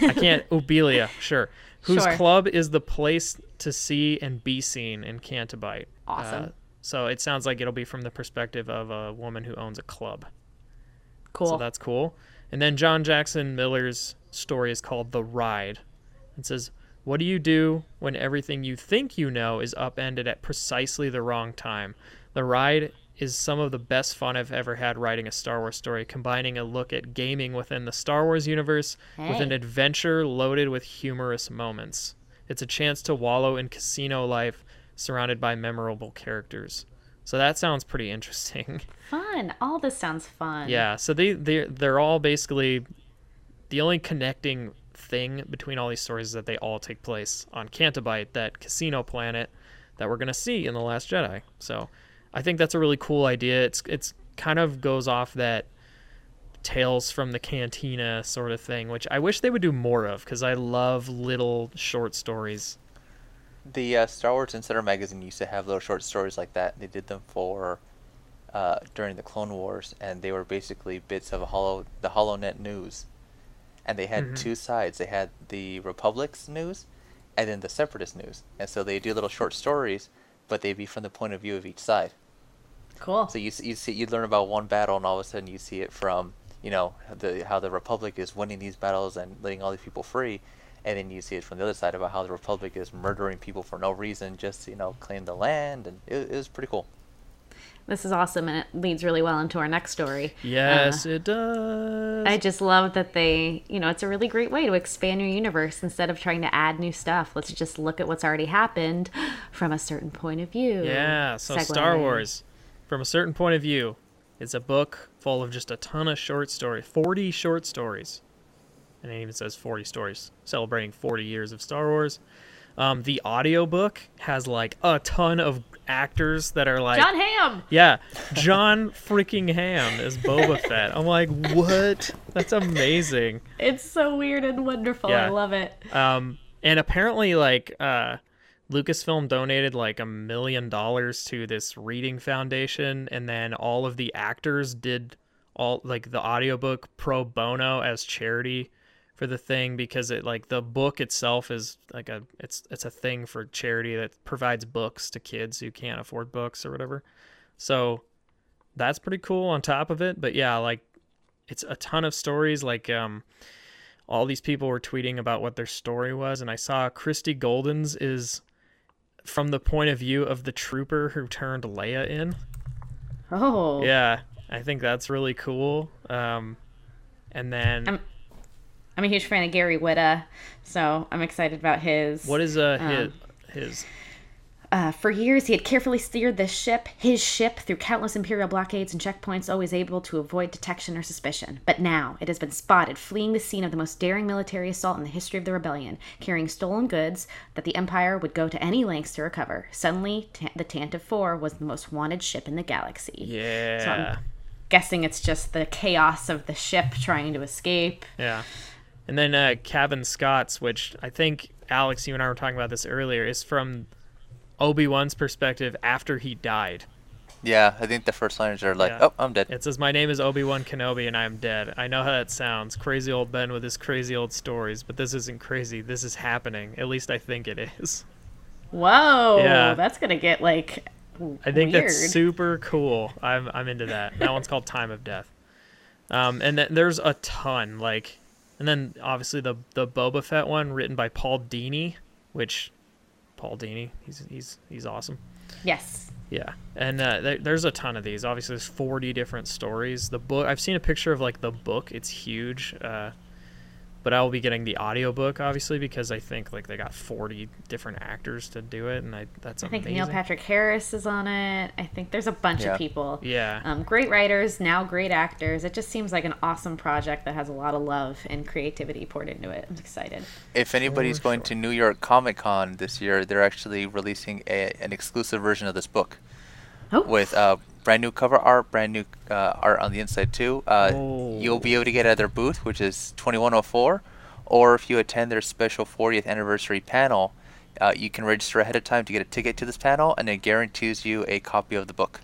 I can't. Ubelia, sure. whose Sure. club is the place to see and be seen in Canto Bight. Awesome. Uh, so it sounds like it'll be from the perspective of a woman who owns a club. Cool. So that's cool. And then John Jackson Miller's story is called The Ride. It says, What do you do when everything you think you know is upended at precisely the wrong time? The Ride is some of the best fun I've ever had writing a Star Wars story, combining a look at gaming within the Star Wars universe with an adventure loaded with humorous moments. It's a chance to wallow in casino life surrounded by memorable characters. So that sounds pretty interesting. fun. All this sounds fun. Yeah, so they they they're all basically the only connecting thing between all these stories is that they all take place on Canto Bight, that casino planet that we're gonna see in the Last Jedi. So I think that's a really cool idea. It's it's kind of goes off that tales from the cantina sort of thing, which I wish they would do more of because I love little short stories. The uh, Star Wars Insider magazine used to have little short stories like that. They did them for uh, during the Clone Wars, and they were basically bits of hollow the HoloNet news, and they had mm-hmm. two sides. They had the Republic's news, and then the Separatist news, and so they do little short stories, but they'd be from the point of view of each side. Cool. So you you see you learn about one battle, and all of a sudden you see it from you know the how the Republic is winning these battles and letting all these people free, and then you see it from the other side about how the Republic is murdering people for no reason, just you know claim the land, and it, it was pretty cool. This is awesome, and it leads really well into our next story. Yes, Uh, it does. I just love that they, you know, it's a really great way to expand your universe instead of trying to add new stuff. Let's just look at what's already happened from a certain point of view. Yeah, so Star Wars, from a certain point of view, it's a book full of just a ton of short stories, 40 short stories. And it even says 40 stories, celebrating 40 years of Star Wars. Um, the audiobook has like a ton of actors that are like Jon Hamm. Yeah, Jon freaking Hamm is Boba Fett. I'm like, what? That's amazing. It's so weird and wonderful. Yeah. I love it. Um, and apparently, like, uh, Lucasfilm donated like a million dollars to this reading foundation, and then all of the actors did all like the audiobook pro bono as charity for the thing because it like the book itself is like a it's it's a thing for charity that provides books to kids who can't afford books or whatever. So that's pretty cool on top of it. But yeah, like it's a ton of stories like um all these people were tweeting about what their story was and I saw Christie Golden's is from the point of view of the trooper who turned Leia in. Oh. Yeah, I think that's really cool. Um and then I'm- I'm a huge fan of Gary Whitta, so I'm excited about his. what is uh his his Uh, for years, he had carefully steered this ship, his ship, through countless Imperial blockades and checkpoints, always able to avoid detection or suspicion. But now it has been spotted fleeing the scene of the most daring military assault in the history of the rebellion, carrying stolen goods that the Empire would go to any lengths to recover. Suddenly, Ta- the Tantive 4 was the most wanted ship in the galaxy. yeah. So I'm Guessing it's just the chaos of the ship trying to escape. Yeah. And then uh, Cavan Scott's, which I think Alex, you and I were talking about this earlier, is from Obi Wan's perspective after he died. Yeah, I think the first liners are like, Yeah. "Oh, I'm dead." It says, "My name is Obi Wan Kenobi, and I am dead." I know how that sounds, crazy old Ben with his crazy old stories, but this isn't crazy. This is happening. At least I think it is. Whoa! Yeah. That's gonna get like. I think weird. that's super cool. I'm I'm into that. That one's called Time of Death. Um, and then there's a ton like, and then obviously the the Boba Fett one written by Paul Dini, which Paul Dini, he's he's he's awesome. Yes. Yeah, and uh, there, there's a ton of these. Obviously, there's 40 different stories. The book, I've seen a picture of like the book. It's huge. Uh, but I will be getting the audiobook obviously because I think like they got 40 different actors to do it, and I that's I think amazing. Neil Patrick Harris is on it. I think there's a bunch Yeah. of people. Yeah. Um, great writers, now great actors. It just seems like an awesome project that has a lot of love and creativity poured into it. I'm excited. If anybody's going to New York Comic Con this year, they're actually releasing a, an exclusive version of this book Oh, with uh, brand new cover art, brand new uh, art on the inside too. Uh, Oh. You'll be able to get at their booth, which is 2104, or if you attend their special 40th anniversary panel, uh, you can register ahead of time to get a ticket to this panel, and it guarantees you a copy of the book.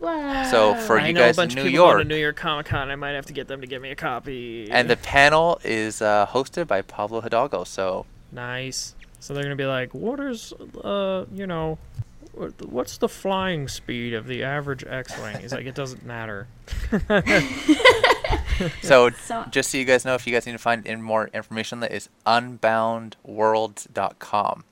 Wow. So for I you know a guys in New of people going to York, New York Comic Con. I might have to get them to give me a copy. and the panel is uh, hosted by Pablo Hidalgo, so Nice. So they're gonna be like, what is, uh, you know, what- what's the flying speed of the average X-wing? He's like, it doesn't matter. So, So- just so you guys know, if you guys need to find in more information on that, is unboundworlds.com,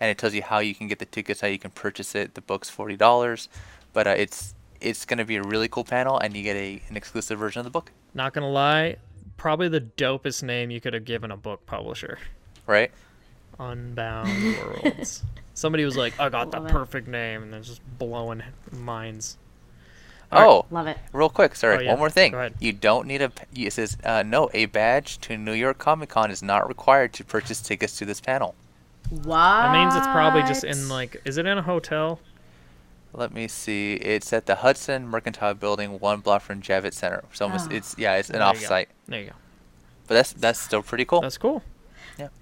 and it tells you how you can get the tickets, how you can purchase it. The book's forty dollars, but uh, it's it's gonna be a really cool panel, and you get a an exclusive version of the book, Not gonna lie, probably the dopest name you could have given a book publisher. right? Unbound Worlds. Somebody was like, I got the it. perfect name, and they're just blowing minds. Oh, Love it. real quick, sorry, Oh, yeah. one more thing. Go ahead. You don't need a. It says uh, no. A badge to New York Comic Con is not required to purchase tickets to this panel. What? That means it's probably just in like, is it in a hotel? Let me see. It's at the Hudson Mercantile Building, one block from Javits Center. So Oh. it's yeah, it's an There you There you go. but that's that's still pretty cool. That's cool.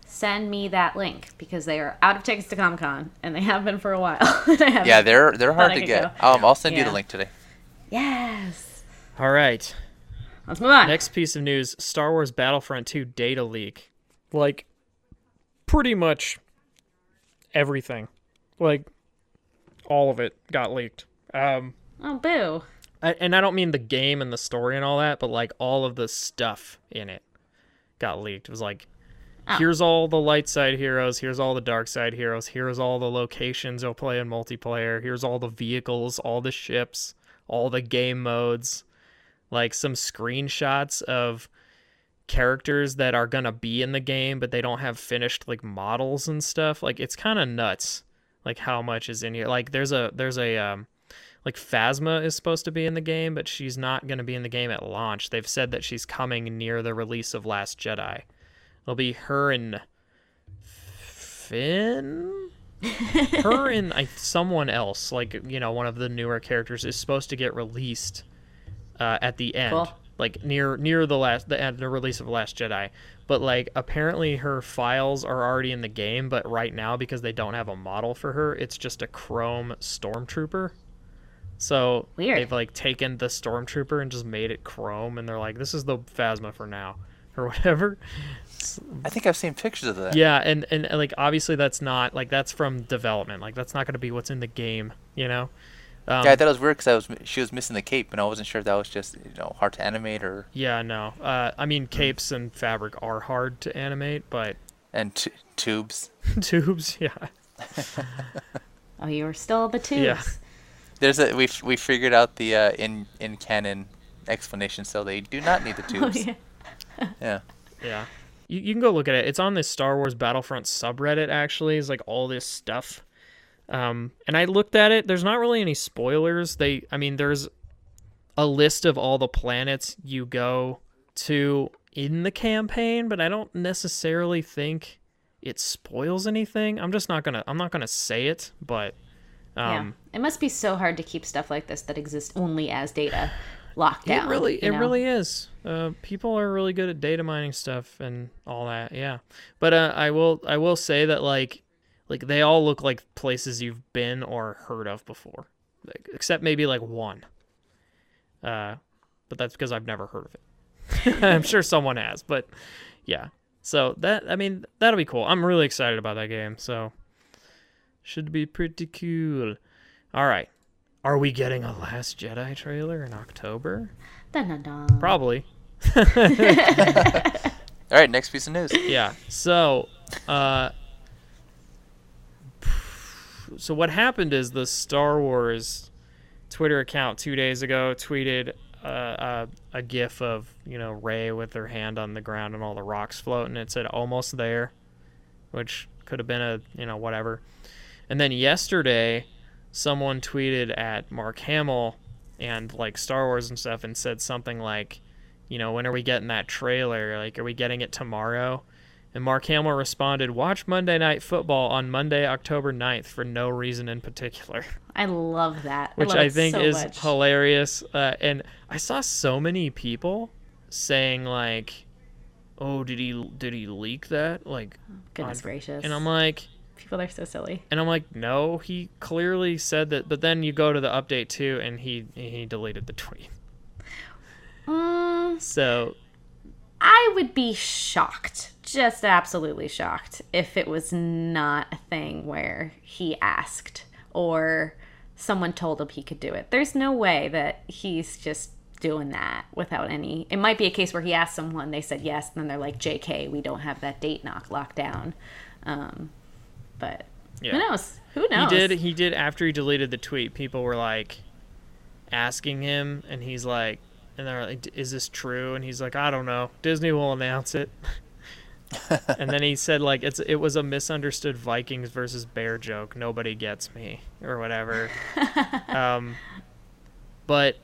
Send me that link because they are out of tickets to Comic Con and they have been for a while. And Yeah, they're they're hard to get. Um, I'll send you the link today. Yes. All right. Let's move on. Next piece of news Star Wars Battlefront 2 data leak. Like, pretty much everything. Like, all of it got leaked. Um, Oh, boo. I, and I don't mean the game and the story and all that, but like all of the stuff in it got leaked. It was like, Oh. here's all the light side heroes, here's all the dark side heroes, here's all the locations you'll play in multiplayer, here's all the vehicles, all the ships, all the game modes, like some screenshots of characters that are gonna be in the game, but they don't have finished like models and stuff. Like it's kind of nuts, like how much is in here. Like there's a there's a um like Phasma is supposed to be in the game, but she's not going to be in the game at launch. They've said that she's coming near the release of Last Jedi. It'll be her and Finn. her and I, someone else, like you know, one of the newer characters, is supposed to get released uh, at the end, Cool. like near near the last the end the release of Last Jedi. But like apparently her files are already in the game, but right now because they don't have a model for her, it's just a Chrome Stormtrooper. So Weird. they've like taken the Stormtrooper and just made it Chrome, and they're like, "This is the Phasma for now," or whatever. I think I've seen pictures of that. Yeah, and, and and, like obviously that's not like that's from development. Like that's not going to be what's in the game, you know. Um, yeah, I thought it was weird because I was she was missing the cape, and I wasn't sure if that was just you know hard to animate or yeah, no. Uh, I mean, capes and fabric are hard to animate, but and t- tubes. tubes, yeah, Oh, you were still the tubes. Yeah. There's a we f- we figured out the uh, in in canon explanation, so they do not need the Oh, tubes. yeah. yeah. yeah. You, you can go look at it. It's on this Star Wars Battlefront subreddit. Actually, it's like all this stuff. Um, and I looked at it. There's not really any spoilers. They, I mean, there's a list of all the planets you go to in the campaign, but I don't necessarily think it spoils anything. I'm just not gonna. I'm not gonna say it, but yeah. um, It must be so hard to keep stuff like this that exists only as data locked down. it really, it know? really is. Uh, people are really good at data mining stuff and all that. Yeah, but uh, I will, I will say that like, like they all look like places you've been or heard of before, like, except maybe like one. Uh, but that's because I've never heard of it. I'm sure someone has, but yeah. So that I mean that'll be cool. I'm really excited about that game. So should be pretty cool. All right. Are we getting a Last Jedi trailer in October? Dun, dun, dun. Probably. All right, next piece of news. Yeah. So, uh, so what happened is the Star Wars Twitter account two days ago tweeted uh, a, a GIF of you know Rey with her hand on the ground and all the rocks floating. It said "almost there," which could have been a you know whatever. And then yesterday, someone tweeted at Mark Hamill and like Star Wars and stuff and said something like, you know, when are we getting that trailer? Like, are we getting it tomorrow? And Mark Hamill responded, Watch Monday Night Football on Monday, October 9th for no reason in particular. I love that. Which love I think so is much. hilarious. Uh, and I saw so many people saying, like, oh, did he did he leak that? Like, Goodness on- gracious. and I'm like, People are so silly. and I'm like, no, he clearly said that. But then you go to the update too, and he he deleted the tweet. Mm, So I would be shocked just absolutely shocked if it was not a thing where he asked or someone told him he could do it. There's no way that he's just doing that without any. It might be a case where he asked someone, they said yes, and then they're like, "JK, we don't have that date knock locked down." Um, but Yeah. who knows? Who knows? He did. He did. After he deleted the tweet, people were like asking him, and he's like, and they're like, "Is this true?" And he's like, "I don't know. Disney will announce it." and then he said like it's it was a misunderstood Vikings versus Bear joke. Nobody gets me or whatever. um, but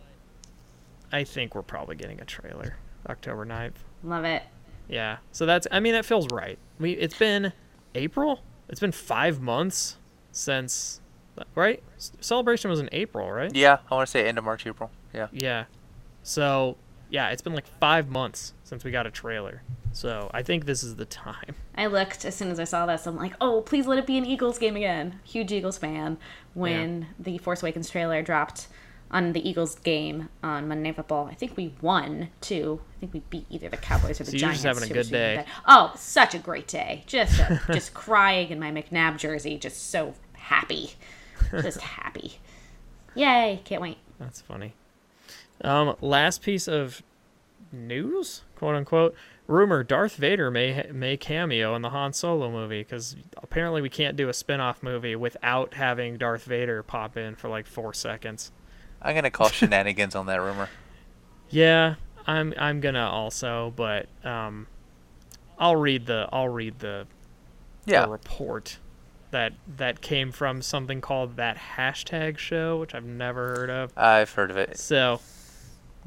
I think we're probably getting a trailer October 9th. Love it. Yeah. So that's I mean that feels right. We it's been April? It's been 5 months since right? Celebration was in April, right? Yeah, I want to say end of March, April. Yeah. Yeah. So, yeah, it's been like 5 months since we got a trailer. So, I think this is the time. I looked as soon as I saw this. I'm like, oh, please let it be an Eagles game again. Huge Eagles fan. When the Force Awakens trailer dropped on the Eagles game on Monday Night Football, I think we won too. I think we beat either the Cowboys or the So you're Giants. just having a good day. Oh, such a great day. Just, a, just crying in my McNabb jersey. Just so happy. Just happy. Yay! Can't wait. That's funny. Um, last piece of news, quote unquote. Rumor: Darth Vader may may cameo in the Han Solo movie because apparently we can't do a spin-off movie without having Darth Vader pop in for like four seconds. I'm gonna call shenanigans on that rumor. Yeah, I'm I'm gonna also, but um, I'll read the I'll read the, Yeah. the report that that came from something called that hashtag show, which I've never heard of. I've heard of it. So,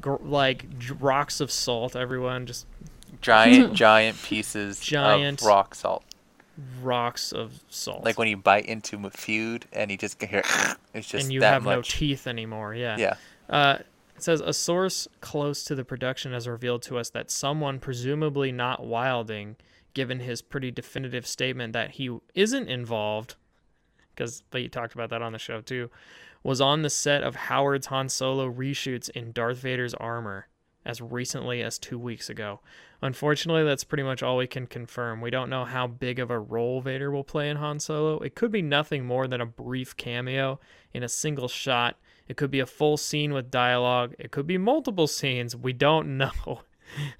gr- like rocks of salt, everyone just Giant, giant pieces Giant. of rock salt. Rocks of salt. Like when you bite into food and you just hear it's just and you have no teeth anymore. Yeah. Yeah. Uh, it says a source close to the production has revealed to us that someone, presumably not Wilding, given his pretty definitive statement that he isn't involved, because you talked about that on the show too, was on the set of Howard's Han Solo reshoots in Darth Vader's armor as recently as two weeks ago. Unfortunately, that's pretty much all we can confirm. We don't know how big of a role Vader will play in Han Solo. It could be nothing more than a brief cameo in a single shot. It could be a full scene with dialogue. It could be multiple scenes. We don't know.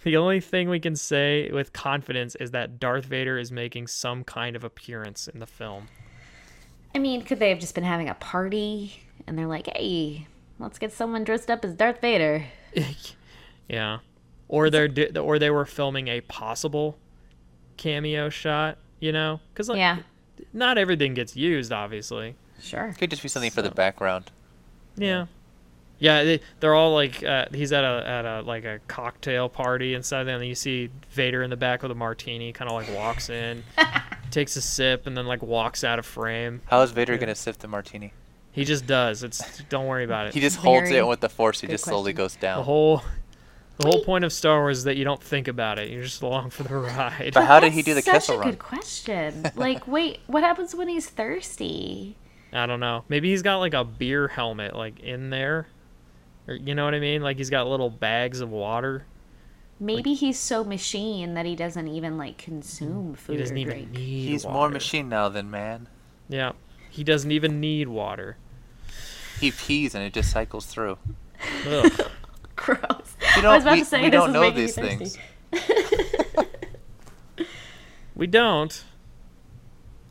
The only thing we can say with confidence is that Darth Vader is making some kind of appearance in the film. I mean, could they have just been having a party and they're like, hey, let's get someone dressed up as Darth Vader? Yeah. Or they're or they were filming a possible cameo shot, you know? Cuz like Yeah, not everything gets used obviously. sure. Could just be something for the background. Yeah. Yeah, they, they're all like uh, he's at a at a like a cocktail party and stuff. And you see Vader in the back with a martini, kind of like walks in, takes a sip, and then like walks out of frame. How is Vader gonna sip the martini? He just does. It's don't worry about it. He just holds Very it with the force. He good just slowly question. goes the down. whole the whole point of Star Wars is that you don't think about it. You're just along for the ride. But how did he do the That's Kessel such a good question. Like, wait, what happens when he's thirsty? I don't know. Maybe he's got like a beer helmet like in there. Or you know what I mean? Like he's got little bags of water. Maybe he's so machine that he doesn't even like consume food He doesn't or even drink. need He's water. more machine now than man. Yeah. He doesn't even need water. He pees and it just cycles through. Ugh. Gross. We I was don't, about we, to say we this don't is know making these things. We don't.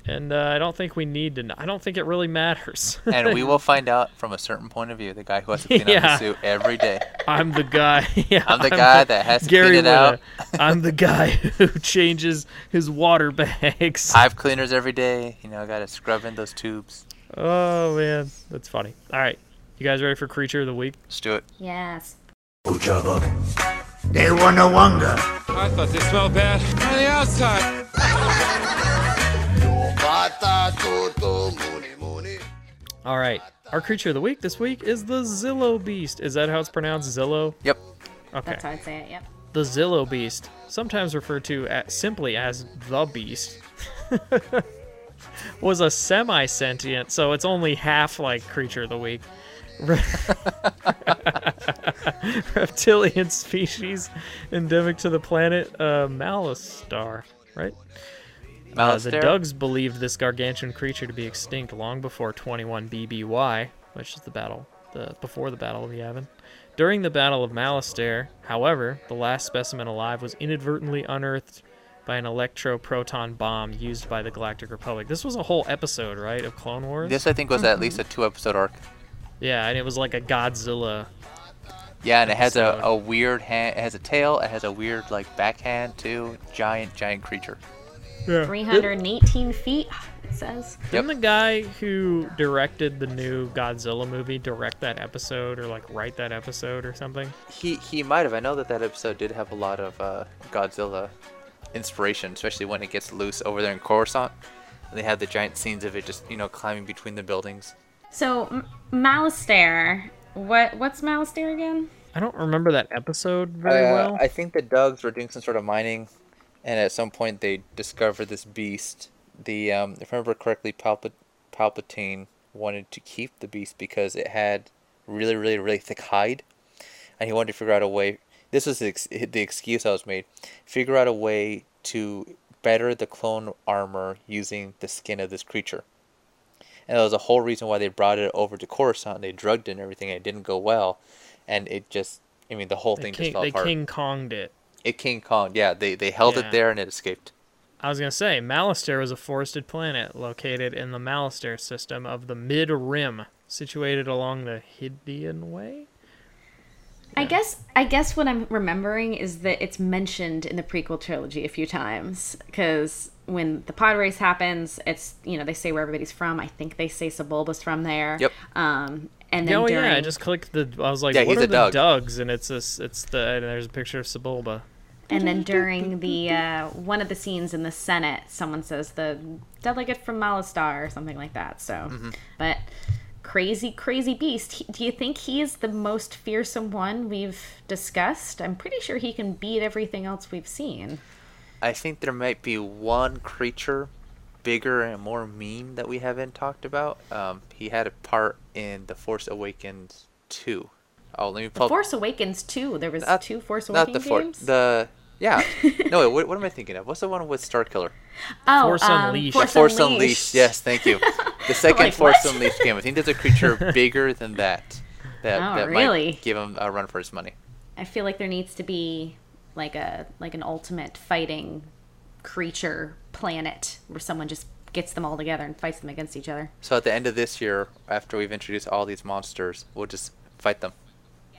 And uh, I don't think we need to. Know. I don't think it really matters. and we will find out from a certain point of view. The guy who has to clean Yeah. up the suit every day. I'm the guy. Yeah, I'm the guy that has to Gary clean it out. I'm the guy who changes his water bags. I have cleaners every day. You know, I gotta scrub in those tubes. Oh man, that's funny. All right, you guys ready for creature of the week? Let's do it. Yes. They were no wonder. I thought they smelled bad on the outside. All right, our creature of the week this week is the Zillo Beast. Is that how it's pronounced? Zillo. Yep. Okay. That's how I'd say it. Yep. The Zillo Beast, sometimes referred to as, simply as the Beast, was a semi sentient, so it's only half like Creature of the Week. Re- Reptilian species endemic to the planet uh, Malastare. right? Uh, the Dugs believed this gargantuan creature to be extinct long before 21 BBY, which is the battle the before the Battle of the Yavin. During the Battle of Malastare, however, the last specimen alive was inadvertently unearthed by an electroproton bomb used by the Galactic Republic. This was a whole episode, right, of Clone Wars? This I think was at least a two episode arc. Yeah, and it was like a Godzilla. Yeah, and it has a, a weird hand. It has a tail. It has a weird like backhand too. Giant, giant creature. Yeah. 318 feet, it says. Didn't the guy who directed the new Godzilla movie direct that episode or like write that episode or something? He he might have. I know that that episode did have a lot of uh, Godzilla inspiration, especially when it gets loose over there in Coruscant. And they have the giant scenes of it just you know climbing between the buildings. So, M- Malastare. What what's Malastare again? I don't remember that episode very Uh, well. I think the Dugs were doing some sort of mining, and at some point they discovered this beast. The um, if I remember correctly, Palpa- Palpatine wanted to keep the beast because it had really, really, really thick hide, and he wanted to figure out a way. This was the, ex- the excuse I was made. Figure out a way to better the clone armor using the skin of this creature. And that was the whole reason why they brought it over to Coruscant. They drugged it and everything, and it didn't go well. And it just, I mean, the whole they thing king, just fell they apart. King Konged it. It King Kong, yeah. They they held Yeah. it there and it escaped. I was gonna say Malastare was a forested planet located in the Malastare system of the Mid Rim, situated along the Hydian Way. I guess I guess what I'm remembering is that it's mentioned in the prequel trilogy a few times because when the pod race happens, it's you know they say where everybody's from. I think they say Sebulba's from there. Yep. Um, and then Oh during, yeah, I just clicked the. I was like, Yeah, what he's are a the Dug. Dugs? And it's this. It's the. And there's a picture of Sebulba. and then during the uh, one of the scenes in the Senate, someone says the delegate from Malastare or something like that. So, Mm-hmm. but crazy, crazy beast. He- Do you think he is the most fearsome one we've discussed? I'm pretty sure he can beat everything else we've seen. I think there might be one creature bigger and more mean that we haven't talked about. Um, he had a part in The Force Awakens 2. Oh, let me pull up- Force Awakens two. There was not- two Force Awakens not the For- The yeah. no, wait, what, what am I thinking of? What's the one with Starkiller? Oh, Force um, Unleashed. Force, Force Unleashed. Unleashed. Yes, thank you. The second Like, Force what? Unleashed game. I think there's a creature bigger than that. That, Oh, that really? might give him a run for his money. I feel like there needs to be like a like an ultimate fighting creature planet where someone just gets them all together and fights them against each other. So at the end of this year, after we've introduced all these monsters, we'll just fight them.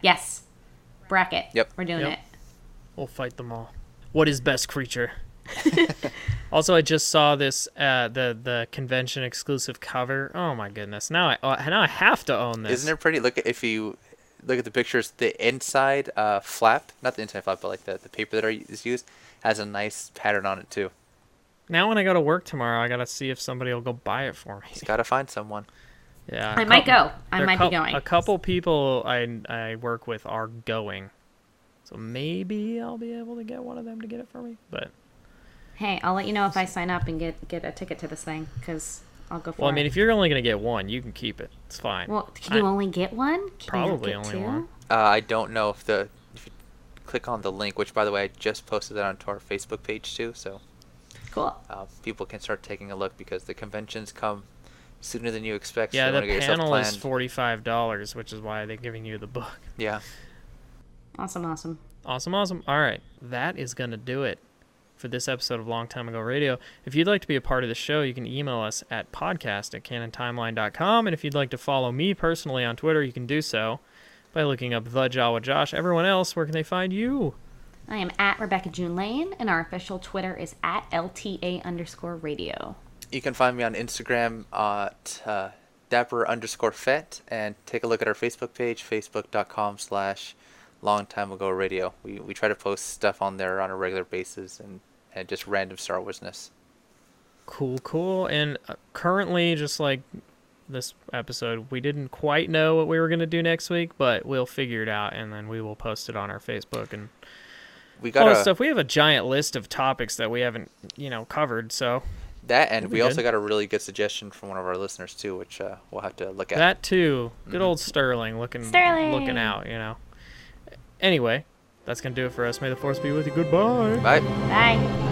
Yes. Bracket. Yep. We're doing Yep. it. We'll fight them all. What is best creature? also, I just saw this uh, the the convention exclusive cover. Oh my goodness! Now I uh, now I have to own this. Isn't it pretty? Look at if you look at the pictures, the inside uh, flap, not the inside flap, but like the, the paper that are, is used, has a nice pattern on it too. Now when I go to work tomorrow, I gotta see if somebody will go buy it for me. He's gotta find someone. Yeah, I a might couple- go. I there are might be going. A couple people I I work with are going, so maybe I'll be able to get one of them to get it for me. But Hey, I'll let you know if I sign up and get get a ticket to this thing because I'll go for it. well, I it. mean, if you're only gonna get one, you can keep it. It's fine. well, can you I- only get one? Can you Probably get only two? one. Uh, I don't know if the if you click on the link, which by the way I just posted that onto our Facebook page too, so Cool. uh, people can start taking a look because the conventions come sooner than you expect. yeah, so the wanna get yourself panel is forty five dollars, which is why they're giving you the book. Yeah. Awesome, awesome. Awesome, awesome. All right, that is gonna do it for this episode of Long Time Ago Radio. If you'd like to be a part of the show, you can email us at podcast at canontimeline.com. And if you'd like to follow me personally on Twitter, you can do so by looking up the Jawa Josh. Everyone else, where can they find you? I am at Rebecca June Lane, and our official Twitter is at LTA underscore radio. You can find me on Instagram at uh, dapper underscore fet and take a look at our Facebook page, facebook.com slash long time ago radio. We, we try to post stuff on there on a regular basis and, and just random Star Warsness. Cool, cool. And uh, currently, just like this episode, we didn't quite know what we were going to do next week, but we'll figure it out and then we will post it on our Facebook and We got that a, stuff. We have a giant list of topics that we haven't, you know, covered. So that and be we also good. got a really good suggestion from one of our listeners too, which uh, we'll have to look at. that too, good old Sterling looking, Sterling! looking out. You know. Anyway, that's gonna do it for us. May the force be with you. Goodbye. Bye. Bye.